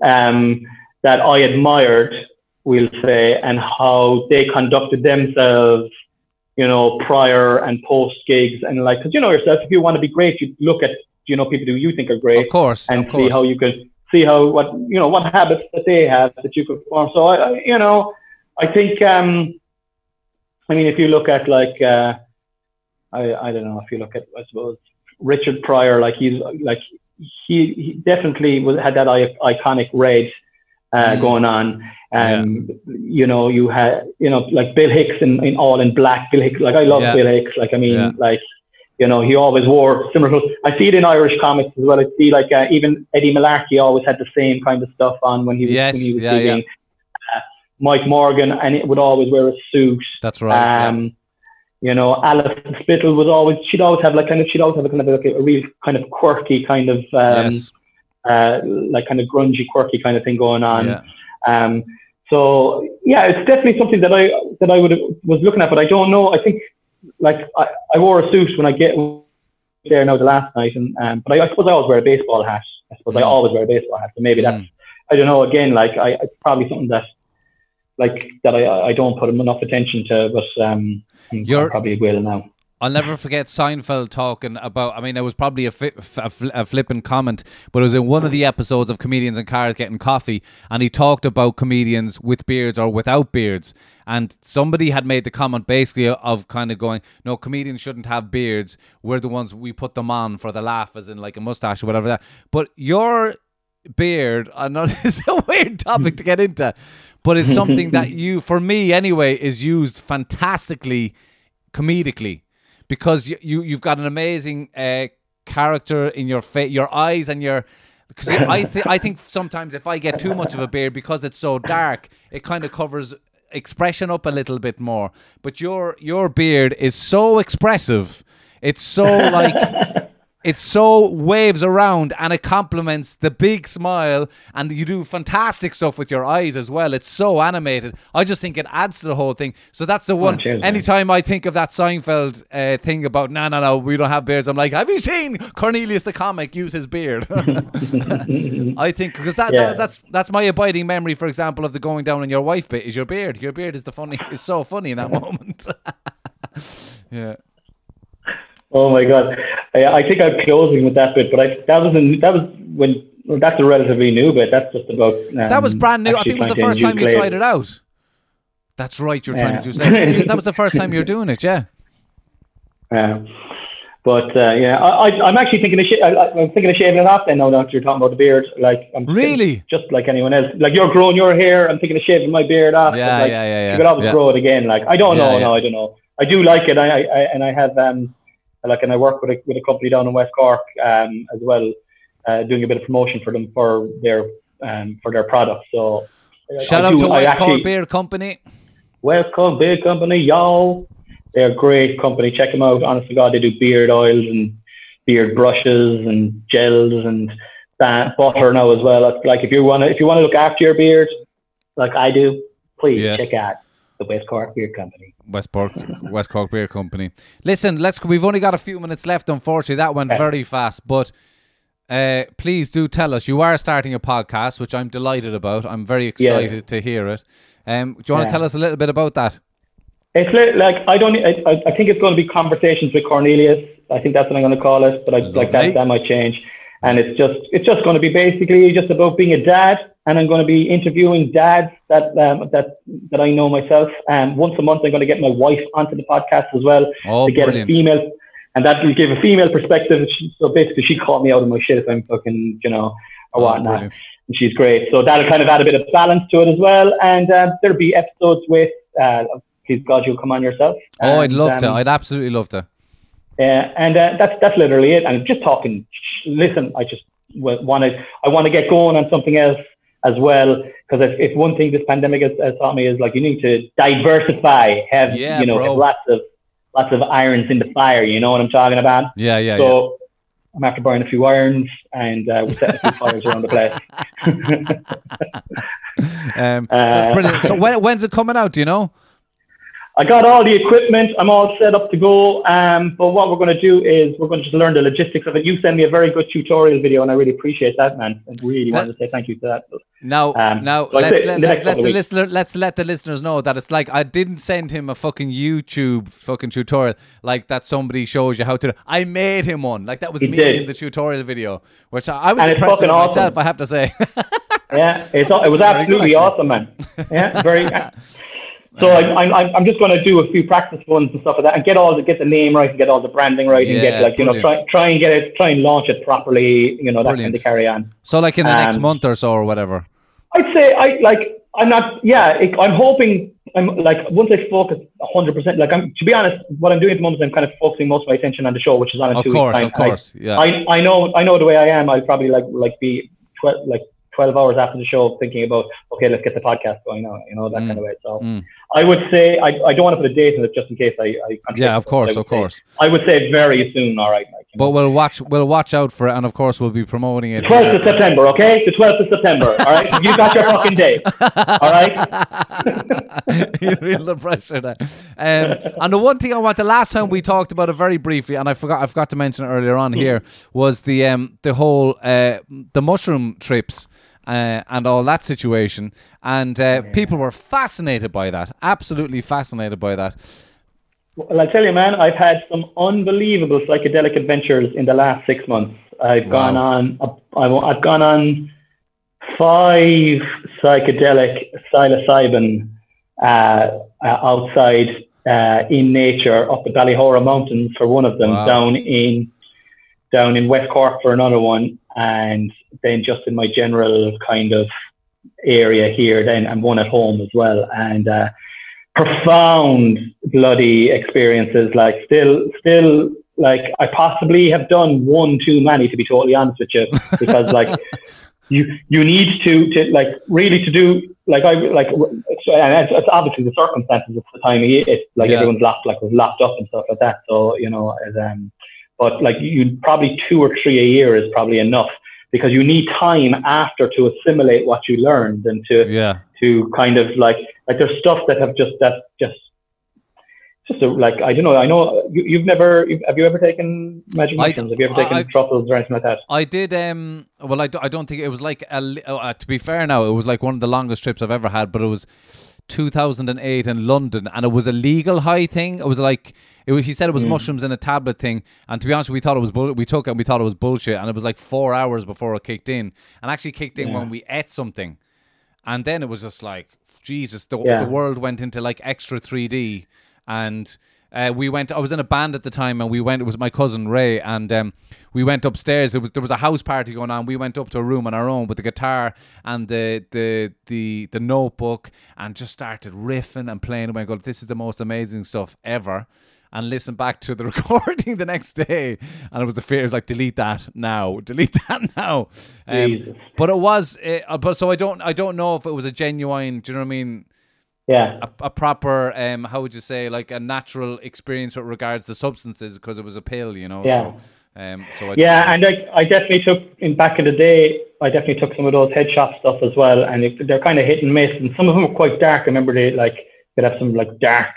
Speaker 3: um, that I admired, we'll say, and how they conducted themselves, you know, prior and post gigs. And like, because you know yourself, if you want to be great, you look at, you know, people who you think are great
Speaker 1: Of course,
Speaker 3: and
Speaker 1: of
Speaker 3: see
Speaker 1: course.
Speaker 3: how you could see how what you know what habits that they have that you could form. So I, I you know I think um, I mean if you look at like uh, I I don't know if you look at I suppose Richard Pryor like he's like he, he definitely was had that I, iconic red uh,
Speaker 1: Mm.
Speaker 3: going on. Um, you know, you had, you know, like Bill Hicks in, in all in black. Bill Hicks, like I love
Speaker 1: Yeah.
Speaker 3: Bill Hicks. Like I mean,
Speaker 1: Yeah.
Speaker 3: like you know, he always wore similar clothes. I see it in Irish comics as well. I see like uh, even Eddie Malarkey always had the same kind of stuff on when he was
Speaker 1: Yes,
Speaker 3: when he was
Speaker 1: yeah.
Speaker 3: Uh, Mike Morgan, and it would always wear a suit.
Speaker 1: That's right. yeah.
Speaker 3: Um, You know, Alison Spittle was always she'd always have like kind of she'd always have a kind of like a, a real kind of quirky kind of um,
Speaker 1: yes.
Speaker 3: uh, like kind of grungy, quirky kind of thing going on.
Speaker 1: Yeah.
Speaker 3: Um, so yeah, it's definitely something that I that I would was looking at, but I don't know. I think like I, I wore a suit when I get there now the last night, and um, but I, I suppose I always wear a baseball hat. I suppose I
Speaker 1: Mm.
Speaker 3: always wear a baseball hat, so maybe that's
Speaker 1: Mm.
Speaker 3: I don't know. Again, like I it's probably something that like that I I don't put enough attention to, but um, I
Speaker 1: You're-
Speaker 3: probably will now.
Speaker 1: I'll never forget Seinfeld talking about. I mean, it was probably a, fi- a, fl- a flippant comment, but it was in one of the episodes of comedians and cars getting coffee, and he talked about comedians with beards or without beards. And somebody had made the comment basically of kind of going, "No, comedians shouldn't have beards. We're the ones we put them on for the laugh, as in like a mustache or whatever that." But your beard, I know it's a weird topic to get into, but it's something that you, for me anyway, is used fantastically comedically because you, you you've got an amazing uh, character in your face, your eyes, and your. Because I think I think sometimes if I get too much of a beard because it's so dark, it kind of covers expression up a little bit more. But your your beard is so expressive. It's so like it so waves around and it complements the big smile and you do fantastic stuff with your eyes as well. It's so animated. I just think it adds to the whole thing. So that's the one.
Speaker 3: cheers, man.
Speaker 1: anytime i think of that seinfeld uh, thing about no no no we don't have beards i'm like have you seen cornelius the comic use his beard? I think because that,
Speaker 3: Yeah.
Speaker 1: that that's that's my abiding memory for example of the going down on your wife bit is your beard. Your beard is the funny is so funny in that moment. Yeah
Speaker 3: Oh my god, I, I think I'm closing with that bit, but I that was in, that was when well, that's a relatively new bit. That's just about um,
Speaker 1: That was brand new. I think it was the first time you tried it out. That's right. You're trying to do
Speaker 3: Yeah.
Speaker 1: That was the first time you're doing it. Yeah.
Speaker 3: Yeah. But uh, yeah, I, I'm actually thinking of sh- I, I'm thinking of shaving it off. Then now that you're talking about the beard, like I'm
Speaker 1: Really?
Speaker 3: just like anyone else. Like you're growing your hair, I'm thinking of shaving my beard off.
Speaker 1: Yeah,
Speaker 3: like,
Speaker 1: yeah, yeah, yeah.
Speaker 3: You could always
Speaker 1: Yeah.
Speaker 3: grow it again. Like I don't
Speaker 1: Yeah,
Speaker 3: know, no, I don't know. I do like it. I, I and I have um like and I work with a with a company down in West Cork um as well, uh, doing a bit of promotion for them for their um for their products. So
Speaker 1: Shout
Speaker 3: I
Speaker 1: out
Speaker 3: do-
Speaker 1: to West
Speaker 3: actually-
Speaker 1: Cork Beer Company.
Speaker 3: West Coast Beer Company, y'all. They're a great company. Check them out. Honest to God, they do beard oils and beard brushes and gels and butter now as well. Like if you want to, if you want to look after your beard, like I do, please
Speaker 1: Yes.
Speaker 3: check out the West Cork Beer Company.
Speaker 1: West Cork, West Cork Beer Company. Listen, let's. We've only got a few minutes left. Unfortunately, that went very fast. But uh, please do tell us. You are starting a podcast, which I'm delighted about. I'm very excited to hear it. Um, do you want to tell us a little bit about that?
Speaker 3: It's like I don't. I, I- I think it's going to be conversations with Cornelius. I think that's what I'm going to call it. But I like that. That might change. And it's just it's just going to be basically just about being a dad. And I'm going to be interviewing dads that um, that that I know myself. And once a month, I'm going to get my wife onto the podcast as well
Speaker 1: Oh,
Speaker 3: to get
Speaker 1: brilliant.
Speaker 3: a female. And that will give a female perspective. So basically, she caught me out of my shit if I'm fucking, you know, or
Speaker 1: Oh,
Speaker 3: whatnot.
Speaker 1: brilliant.
Speaker 3: And she's great. So that'll kind of add a bit of balance to it as well. And uh, there'll be episodes with, uh, please God, you'll come on yourself.
Speaker 1: Oh, I'd
Speaker 3: And,
Speaker 1: love to.
Speaker 3: um,
Speaker 1: I'd absolutely love to.
Speaker 3: Yeah, and uh, that's that's literally it. I'm just talking. Listen, I just want to I want to get going on something else as well because if, if one thing this pandemic has, has taught me is like you need to diversify, have
Speaker 1: Yeah,
Speaker 3: you know have lots of lots of irons in the fire. You know what I'm talking about?
Speaker 1: Yeah, yeah, yeah.
Speaker 3: so I'm after buying a few irons and uh, we're setting a few fires around the place.
Speaker 1: Um, that's
Speaker 3: Uh,
Speaker 1: brilliant. So when, when's it coming out? Do you know?
Speaker 3: I got all the equipment. I'm all set up to go. Um, but what we're going to do is we're going to just learn the logistics of it. You send me a very good tutorial video, and I really appreciate that, man. I really
Speaker 1: That-
Speaker 3: wanted to say thank you for that.
Speaker 1: Now,
Speaker 3: Um,
Speaker 1: now
Speaker 3: so
Speaker 1: let's let, let's, the listener let's let the listeners know that it's like I didn't send him a fucking YouTube fucking tutorial like that somebody shows you how to. I made him one like that was
Speaker 3: He
Speaker 1: me
Speaker 3: did.
Speaker 1: in the tutorial video, which I, I was
Speaker 3: And
Speaker 1: impressed with
Speaker 3: awesome.
Speaker 1: myself. I have to say.
Speaker 3: Yeah, it's, it was
Speaker 1: Very good,
Speaker 3: absolutely awesome, man. Yeah, very. So I, I'm, I'm I'm just going to do a few practice ones and stuff like that, and get all the get the name right, and get all the branding right, and
Speaker 1: Yeah,
Speaker 3: get like you know try try and get it, try and launch it properly, you know that
Speaker 1: Brilliant.
Speaker 3: kind of carry on.
Speaker 1: so like in the next
Speaker 3: Um,
Speaker 1: month or so or whatever.
Speaker 3: I'd say I like I'm not yeah it, I'm hoping I'm like once I focus 100 percent like I'm to be honest what I'm doing at the moment is I'm kind of focusing most of my attention on the show which is on
Speaker 1: Of
Speaker 3: two
Speaker 1: course,
Speaker 3: weeks time.
Speaker 1: of course,
Speaker 3: I,
Speaker 1: yeah.
Speaker 3: I I know I know the way I am I'll probably like like be like 12 hours after the show thinking about, okay, let's get the podcast going now, you know, that
Speaker 1: Mm.
Speaker 3: kind of way. So
Speaker 1: Mm.
Speaker 3: I would say, I, I don't want to put a date in it just in case I, I
Speaker 1: Yeah, of course, of
Speaker 3: say-
Speaker 1: course.
Speaker 3: I would say very soon, all right.
Speaker 1: But we'll watch we'll watch out for it, and of course we'll be promoting it.
Speaker 3: the 12th of September, okay? The 12th of September, all right? You got your fucking date, all right?
Speaker 1: you feel the pressure there. Um, and the one thing I want, the last time we talked about it very briefly, and I forgot, I forgot to mention it earlier on here, was the um, the whole uh, the mushroom trips. Uh, and all that situation, and uh, people were fascinated by that. Absolutely fascinated by that.
Speaker 3: Well, I'll tell you, man, I've had some unbelievable psychedelic adventures in the last six months. I've
Speaker 1: Wow.
Speaker 3: gone on, I've, I've gone on five psychedelic psilocybin uh, uh, outside uh, in nature up the Ballyhoura Mountains for one of them,
Speaker 1: Wow.
Speaker 3: down in down in West Cork for another one, and then just in my general kind of area here, then and one at home as well, and. Uh, profound bloody experiences like still still like i possibly have done one too many to be totally honest with you because like you you need to to like really to do like i like and it's, it's obviously the circumstances of the time of year it's like
Speaker 1: Yeah.
Speaker 3: everyone's locked like was locked up and stuff like that so you know as, um but like you probably two or three a year is probably enough because you need time after to assimilate what you learned and to
Speaker 1: Yeah,
Speaker 3: to kind of like like there's stuff that have just that just just a, like I don't know I know you, you've never you've, have you ever taken magic mushrooms have you ever taken
Speaker 1: I've-
Speaker 3: truffles or anything like that
Speaker 1: I did. Um, well, I, do, I don't think it was like a. Uh, to be fair, now it was like one of the longest trips I've ever had, but it was 2008 in London, and it was a legal high thing. It was like it was, he said it was mushrooms in a tablet thing, and to be honest, we thought it was bull- we took it and we thought it was bullshit, and it was like four hours before it kicked in, and actually kicked in when we ate something, and then it was just like Jesus, the,
Speaker 3: Yeah.
Speaker 1: the world went into like extra 3D, and uh, we went. I was in a band at the time, and we went. It was my cousin Ray, and um, we went upstairs. It was there was a house party going on. We went up to a room on our own with the guitar and the the the the notebook, and just started riffing and playing. And went, "God, this is the most amazing stuff ever." And listen back to the recording the next day, and it was the fear. It was like delete that now, delete that now. Um, but it was, uh, but so I don't, I don't know if it was a genuine. Do you know what I mean?
Speaker 3: yeah
Speaker 1: a, a proper um how would you say like a natural experience with regards to substances because it was a pill you know
Speaker 3: Yeah.
Speaker 1: so um so I,
Speaker 3: yeah and I, I definitely took in back in the day I definitely took some of those headshop stuff as well and it, they're kind of hit and miss and some of them are quite dark I remember they like could have some like dark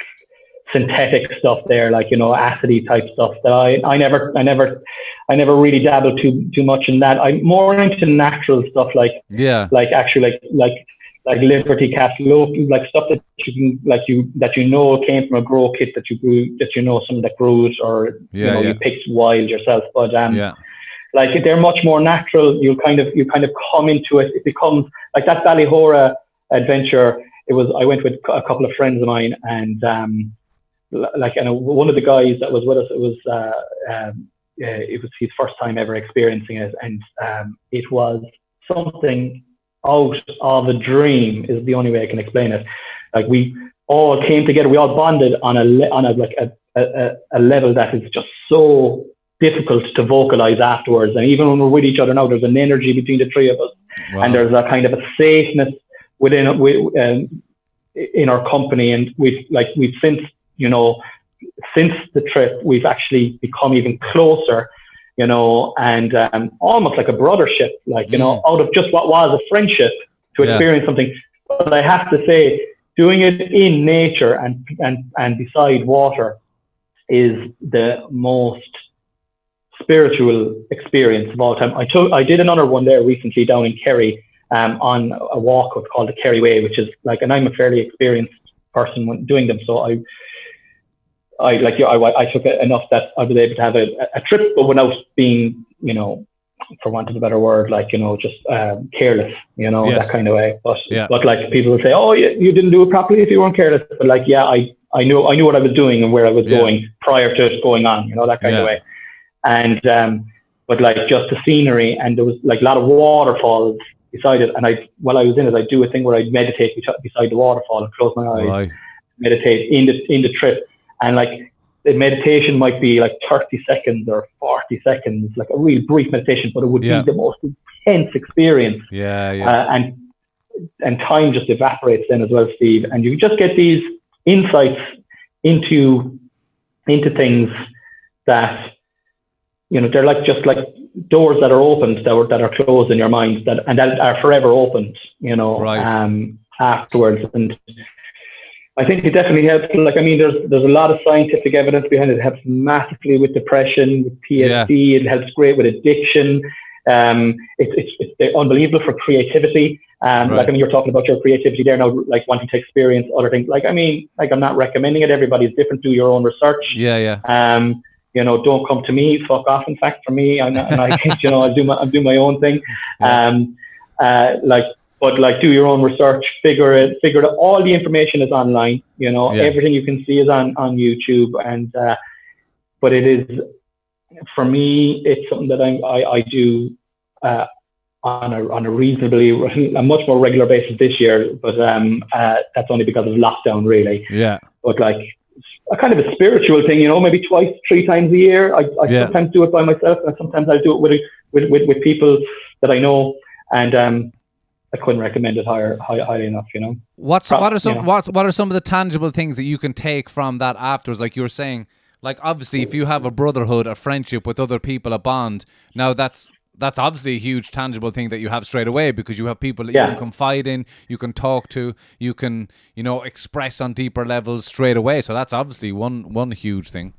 Speaker 3: synthetic stuff there like you know acidy type stuff that I, I never I never I never really dabbled too too much in that. I'm more into natural stuff like
Speaker 1: yeah.
Speaker 3: like actually like like like Liberty Caps local like stuff that you can like you that you know came from a grow kit that you grew that you know some that grows or you know
Speaker 1: yeah.
Speaker 3: you picked wild yourself but um
Speaker 1: yeah.
Speaker 3: like they're much more natural you kind of you kind of come into it. It becomes like that Ballyhoura adventure it was I went with a couple of friends of mine and um like and one of the guys that was with us it was uh um uh, it was his first time ever experiencing it and um it was something out of a dream is the only way I can explain it. Like we all came together, we all bonded on a on a like a, a, a level that is just so difficult to vocalize afterwards. And even when we're with each other now, there's an energy between the three of us,
Speaker 1: wow.
Speaker 3: and there's a kind of a safeness within wi- um, in our company. And we've like we've since you know since the trip, we've actually become even closer you know, and um, almost like a brothership, like, you know, out of just what was a friendship to
Speaker 1: Yeah.
Speaker 3: experience something. But I have to say, doing it in nature and, and, and beside water is the most spiritual experience of all time. I took, I did another one there recently down in Kerry um, on a walk called the Kerry Way, which is like, and I'm a fairly experienced person when doing them, so I I like yeah, I, I took it enough that I was able to have a, a trip, but without being, you know, for want of a better word, like you know, just um, careless, you know,
Speaker 1: Yes.
Speaker 3: that kind of way. But
Speaker 1: Yeah.
Speaker 3: but like people will say, oh, you, you didn't do it properly if you weren't careless. But like, yeah, I I knew I knew what I was doing and where I was
Speaker 1: Yeah.
Speaker 3: going prior to it going on, you know, that kind
Speaker 1: Yeah.
Speaker 3: of way. And um, but like just the scenery, and there was like a lot of waterfalls beside it. And I while I was in it, I'd do a thing where I'd meditate beside the waterfall and close my eyes
Speaker 1: Right.
Speaker 3: meditate in the in the trip and like the meditation might be like 30 seconds or 40 seconds, like a real brief meditation, but it would
Speaker 1: Yeah.
Speaker 3: be the most intense experience.
Speaker 1: Yeah, yeah.
Speaker 3: Uh, and and time just evaporates then as well, Steve. And you just get these insights into into things that you know they're like just like doors that are opened that were that are closed in your mind that and that are forever opened. You know,
Speaker 1: Right.
Speaker 3: um, afterwards and. I think it definitely helps. Like, I mean, there's there's a lot of scientific evidence behind it. It helps massively with depression, with PTSD. It helps great with addiction. Um, it's, it's, it's unbelievable for creativity. Um,
Speaker 1: Right.
Speaker 3: Like, I mean, you're talking about your creativity there now, like wanting to experience other things. Like, I mean, like I'm not recommending it. Everybody's different. Do your own research.
Speaker 1: yeah, yeah.
Speaker 3: Um, you know, don't come to me. Fuck off. In fact, for me, I'm not, and I, you know, I do my, I do my own thing. Um, uh, like, but like, do your own research. Figure it. Figure it. All the information is online. You know,
Speaker 1: Yeah.
Speaker 3: everything you can see is on on YouTube. And uh, but it is for me, it's something that I I, I do. Uh, on a, on a reasonably, a much more regular basis this year, but um, uh, that's only because of lockdown, really
Speaker 1: Yeah.
Speaker 3: but like a kind of a spiritual thing, you know, maybe twice, three times a year. I, I
Speaker 1: Yeah.
Speaker 3: sometimes do it by myself, and sometimes I do it with, with with with people that I know, and um, I couldn't recommend it higher, high, highly enough, you know.
Speaker 1: What's
Speaker 3: Pro-
Speaker 1: what are some
Speaker 3: yeah.
Speaker 1: what what are some of the tangible things that you can take from that afterwards? Like you were saying, like obviously if you have a brotherhood, a friendship with other people, a bond, now that's that's obviously a huge tangible thing that you have straight away because you have people that you can confide in, you can talk to, you can, you know, express on deeper levels straight away. So that's obviously one one huge thing.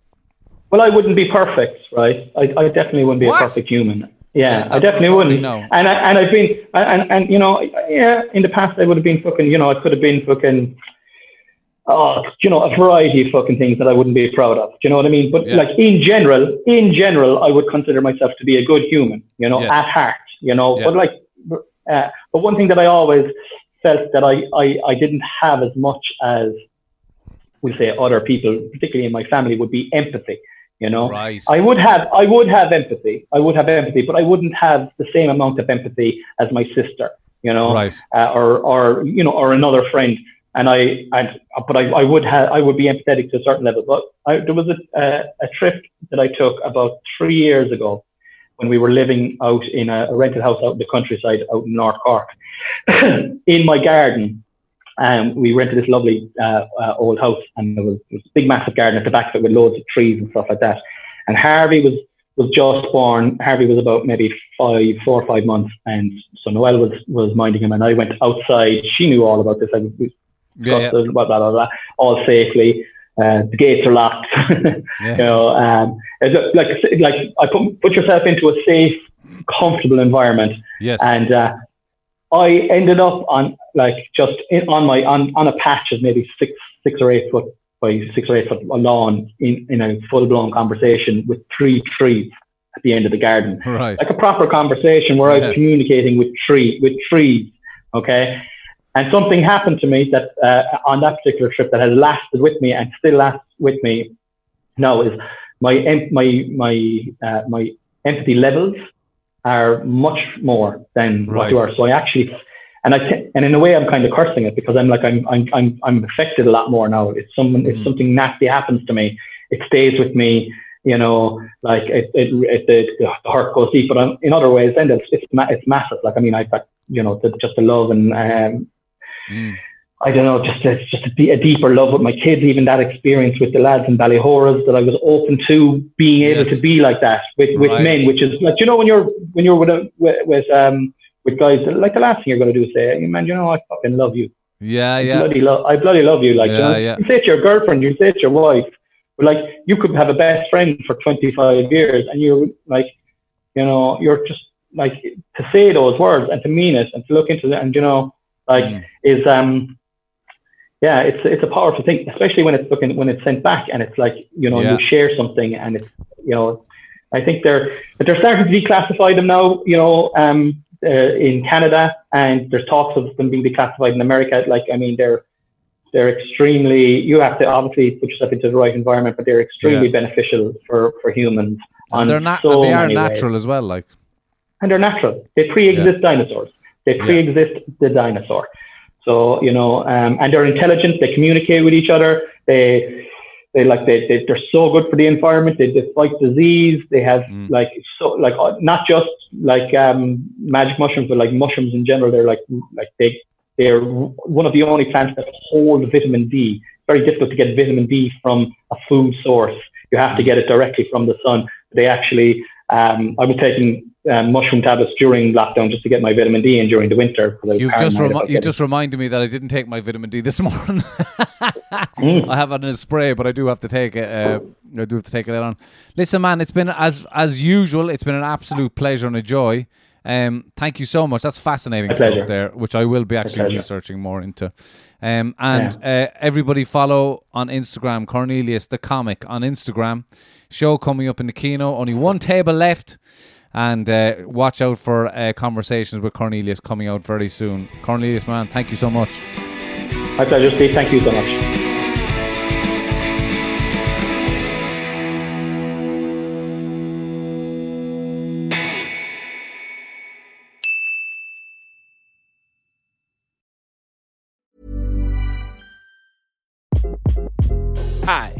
Speaker 3: Well, I wouldn't be perfect, right? I, I definitely wouldn't be
Speaker 1: What?
Speaker 3: a perfect human. Yeah, I definitely wouldn't.
Speaker 1: no.
Speaker 3: And I, and I've been and and you know yeah in the past I would have been fucking you know I could have been fucking oh you know a variety of fucking things that I wouldn't be proud of. Do you know what I mean? But
Speaker 1: Yeah.
Speaker 3: like in general, in general, I would consider myself to be a good human. You know,
Speaker 1: Yes.
Speaker 3: at heart. You know,
Speaker 1: Yeah.
Speaker 3: but like uh, but one thing that I always felt that I, I I didn't have as much as we'll say other people, particularly in my family, would be empathy. You know,
Speaker 1: Right.
Speaker 3: I would have I would have empathy. I would have empathy, but I wouldn't have the same amount of empathy as my sister. You know,
Speaker 1: Right.
Speaker 3: uh, or or you know, or another friend. And I, I but I, I would have I would be empathetic to a certain level. But I, there was a, a a trip that I took about three years ago when we were living out in a, a rented house out in the countryside out in North Cork. in my garden, um, we rented this lovely uh, uh, old house, and there was, there was a big, massive garden at the back of it with loads of trees and stuff like that. And Harvey was was just born. Harvey was about maybe five, four or five months, and so Noelle was was minding him, and I went outside. She knew all about this. I was
Speaker 1: Yeah, yeah.
Speaker 3: blah, blah, blah, blah, all safely. Uh, the gates are locked.
Speaker 1: Yeah.
Speaker 3: You know, um, it's like like I put put yourself into a safe, comfortable environment,
Speaker 1: Yes.
Speaker 3: and uh, I ended up on like just in, on my on, on a patch of maybe six six or eight foot by six or eight foot lawn in, in a full blown conversation with three trees at the end of the garden
Speaker 1: right.
Speaker 3: like a proper conversation where I was communicating with tree with trees. Okay. And something happened to me that uh, on that particular trip that has lasted with me and still lasts with me now is my my my uh, my empathy levels are much more than what you are. So I actually and I and in a way I'm kind of cursing it because I'm like I'm I'm I'm, I'm affected a lot more now. If someone if
Speaker 1: Mhm.
Speaker 3: something nasty happens to me, it stays with me. You know, like it it, it the, the heart goes deep. But on, in other ways, then it's it's, ma- it's massive. Like I mean, I've got you know the, just the love and um,
Speaker 1: Mm.
Speaker 3: I don't know, just a, just a, a deeper love with my kids. Even that experience with the lads in Ballyhouras that I was open to being able
Speaker 1: Yes.
Speaker 3: to be like that with, with
Speaker 1: Right.
Speaker 3: men, which is like you know when you're when you're with a, with, with um with guys, like the last thing you're going to do is say, man, you know I fucking love you.
Speaker 1: Yeah,
Speaker 3: I
Speaker 1: yeah.
Speaker 3: bloody love, I bloody love you. Like, you,
Speaker 1: Yeah,
Speaker 3: know,
Speaker 1: yeah.
Speaker 3: you say it to your girlfriend, you say it to your wife, but like, you could have a best friend for 25 years and you're like, you know, you're just like, to say those words and to mean it and to look into it and, you know, like,
Speaker 1: Mm.
Speaker 3: is, um, yeah, it's, it's a powerful thing, especially when it's looking, when it's sent back and it's like, you know,
Speaker 1: Yeah.
Speaker 3: you share something and it's, you know, I think they're, but they're starting to declassify them now, you know, um, uh, in Canada, and there's talks of them being declassified in America. Like, I mean, they're they're extremely. You have to obviously put yourself into the right environment, but they're extremely
Speaker 1: Yeah.
Speaker 3: beneficial for for humans.
Speaker 1: And they're not.
Speaker 3: so
Speaker 1: they are
Speaker 3: many ways.
Speaker 1: natural as well. Like.
Speaker 3: and they're natural. They pre-exist dinosaurs. They pre-exist the dinosaur. So you know, um, and they're intelligent. They communicate with each other. They they like they, they they're so good for the environment. They, they fight disease. They have
Speaker 1: Mm.
Speaker 3: like so like uh, not just like um, magic mushrooms, but like mushrooms in general. They're like like they they're one of the only plants that hold vitamin D. Very difficult to get vitamin D from a food source. You have to get it directly from the sun. They actually, um, I was taking um, mushroom tablets during lockdown just to get my vitamin D in during the winter.
Speaker 1: You've just remi- you just reminded me that I didn't take my vitamin D this morning.
Speaker 3: Mm.
Speaker 1: I have it in a spray, but I do have to take it. Uh, I do have to take it on. Listen, man, it's been as as usual. It's been an absolute pleasure and a joy. Um, thank you so much. That's fascinating stuff there, which I will be actually researching more into. Um, and uh, everybody follow on Instagram Cornelius the comic on Instagram. Show coming up in the kino. Only one table left. And uh, watch out for uh, conversations with Cornelius coming out very soon. Cornelius, man, thank you so much.
Speaker 3: My pleasure, Steve. Thank you so much.
Speaker 4: Hi,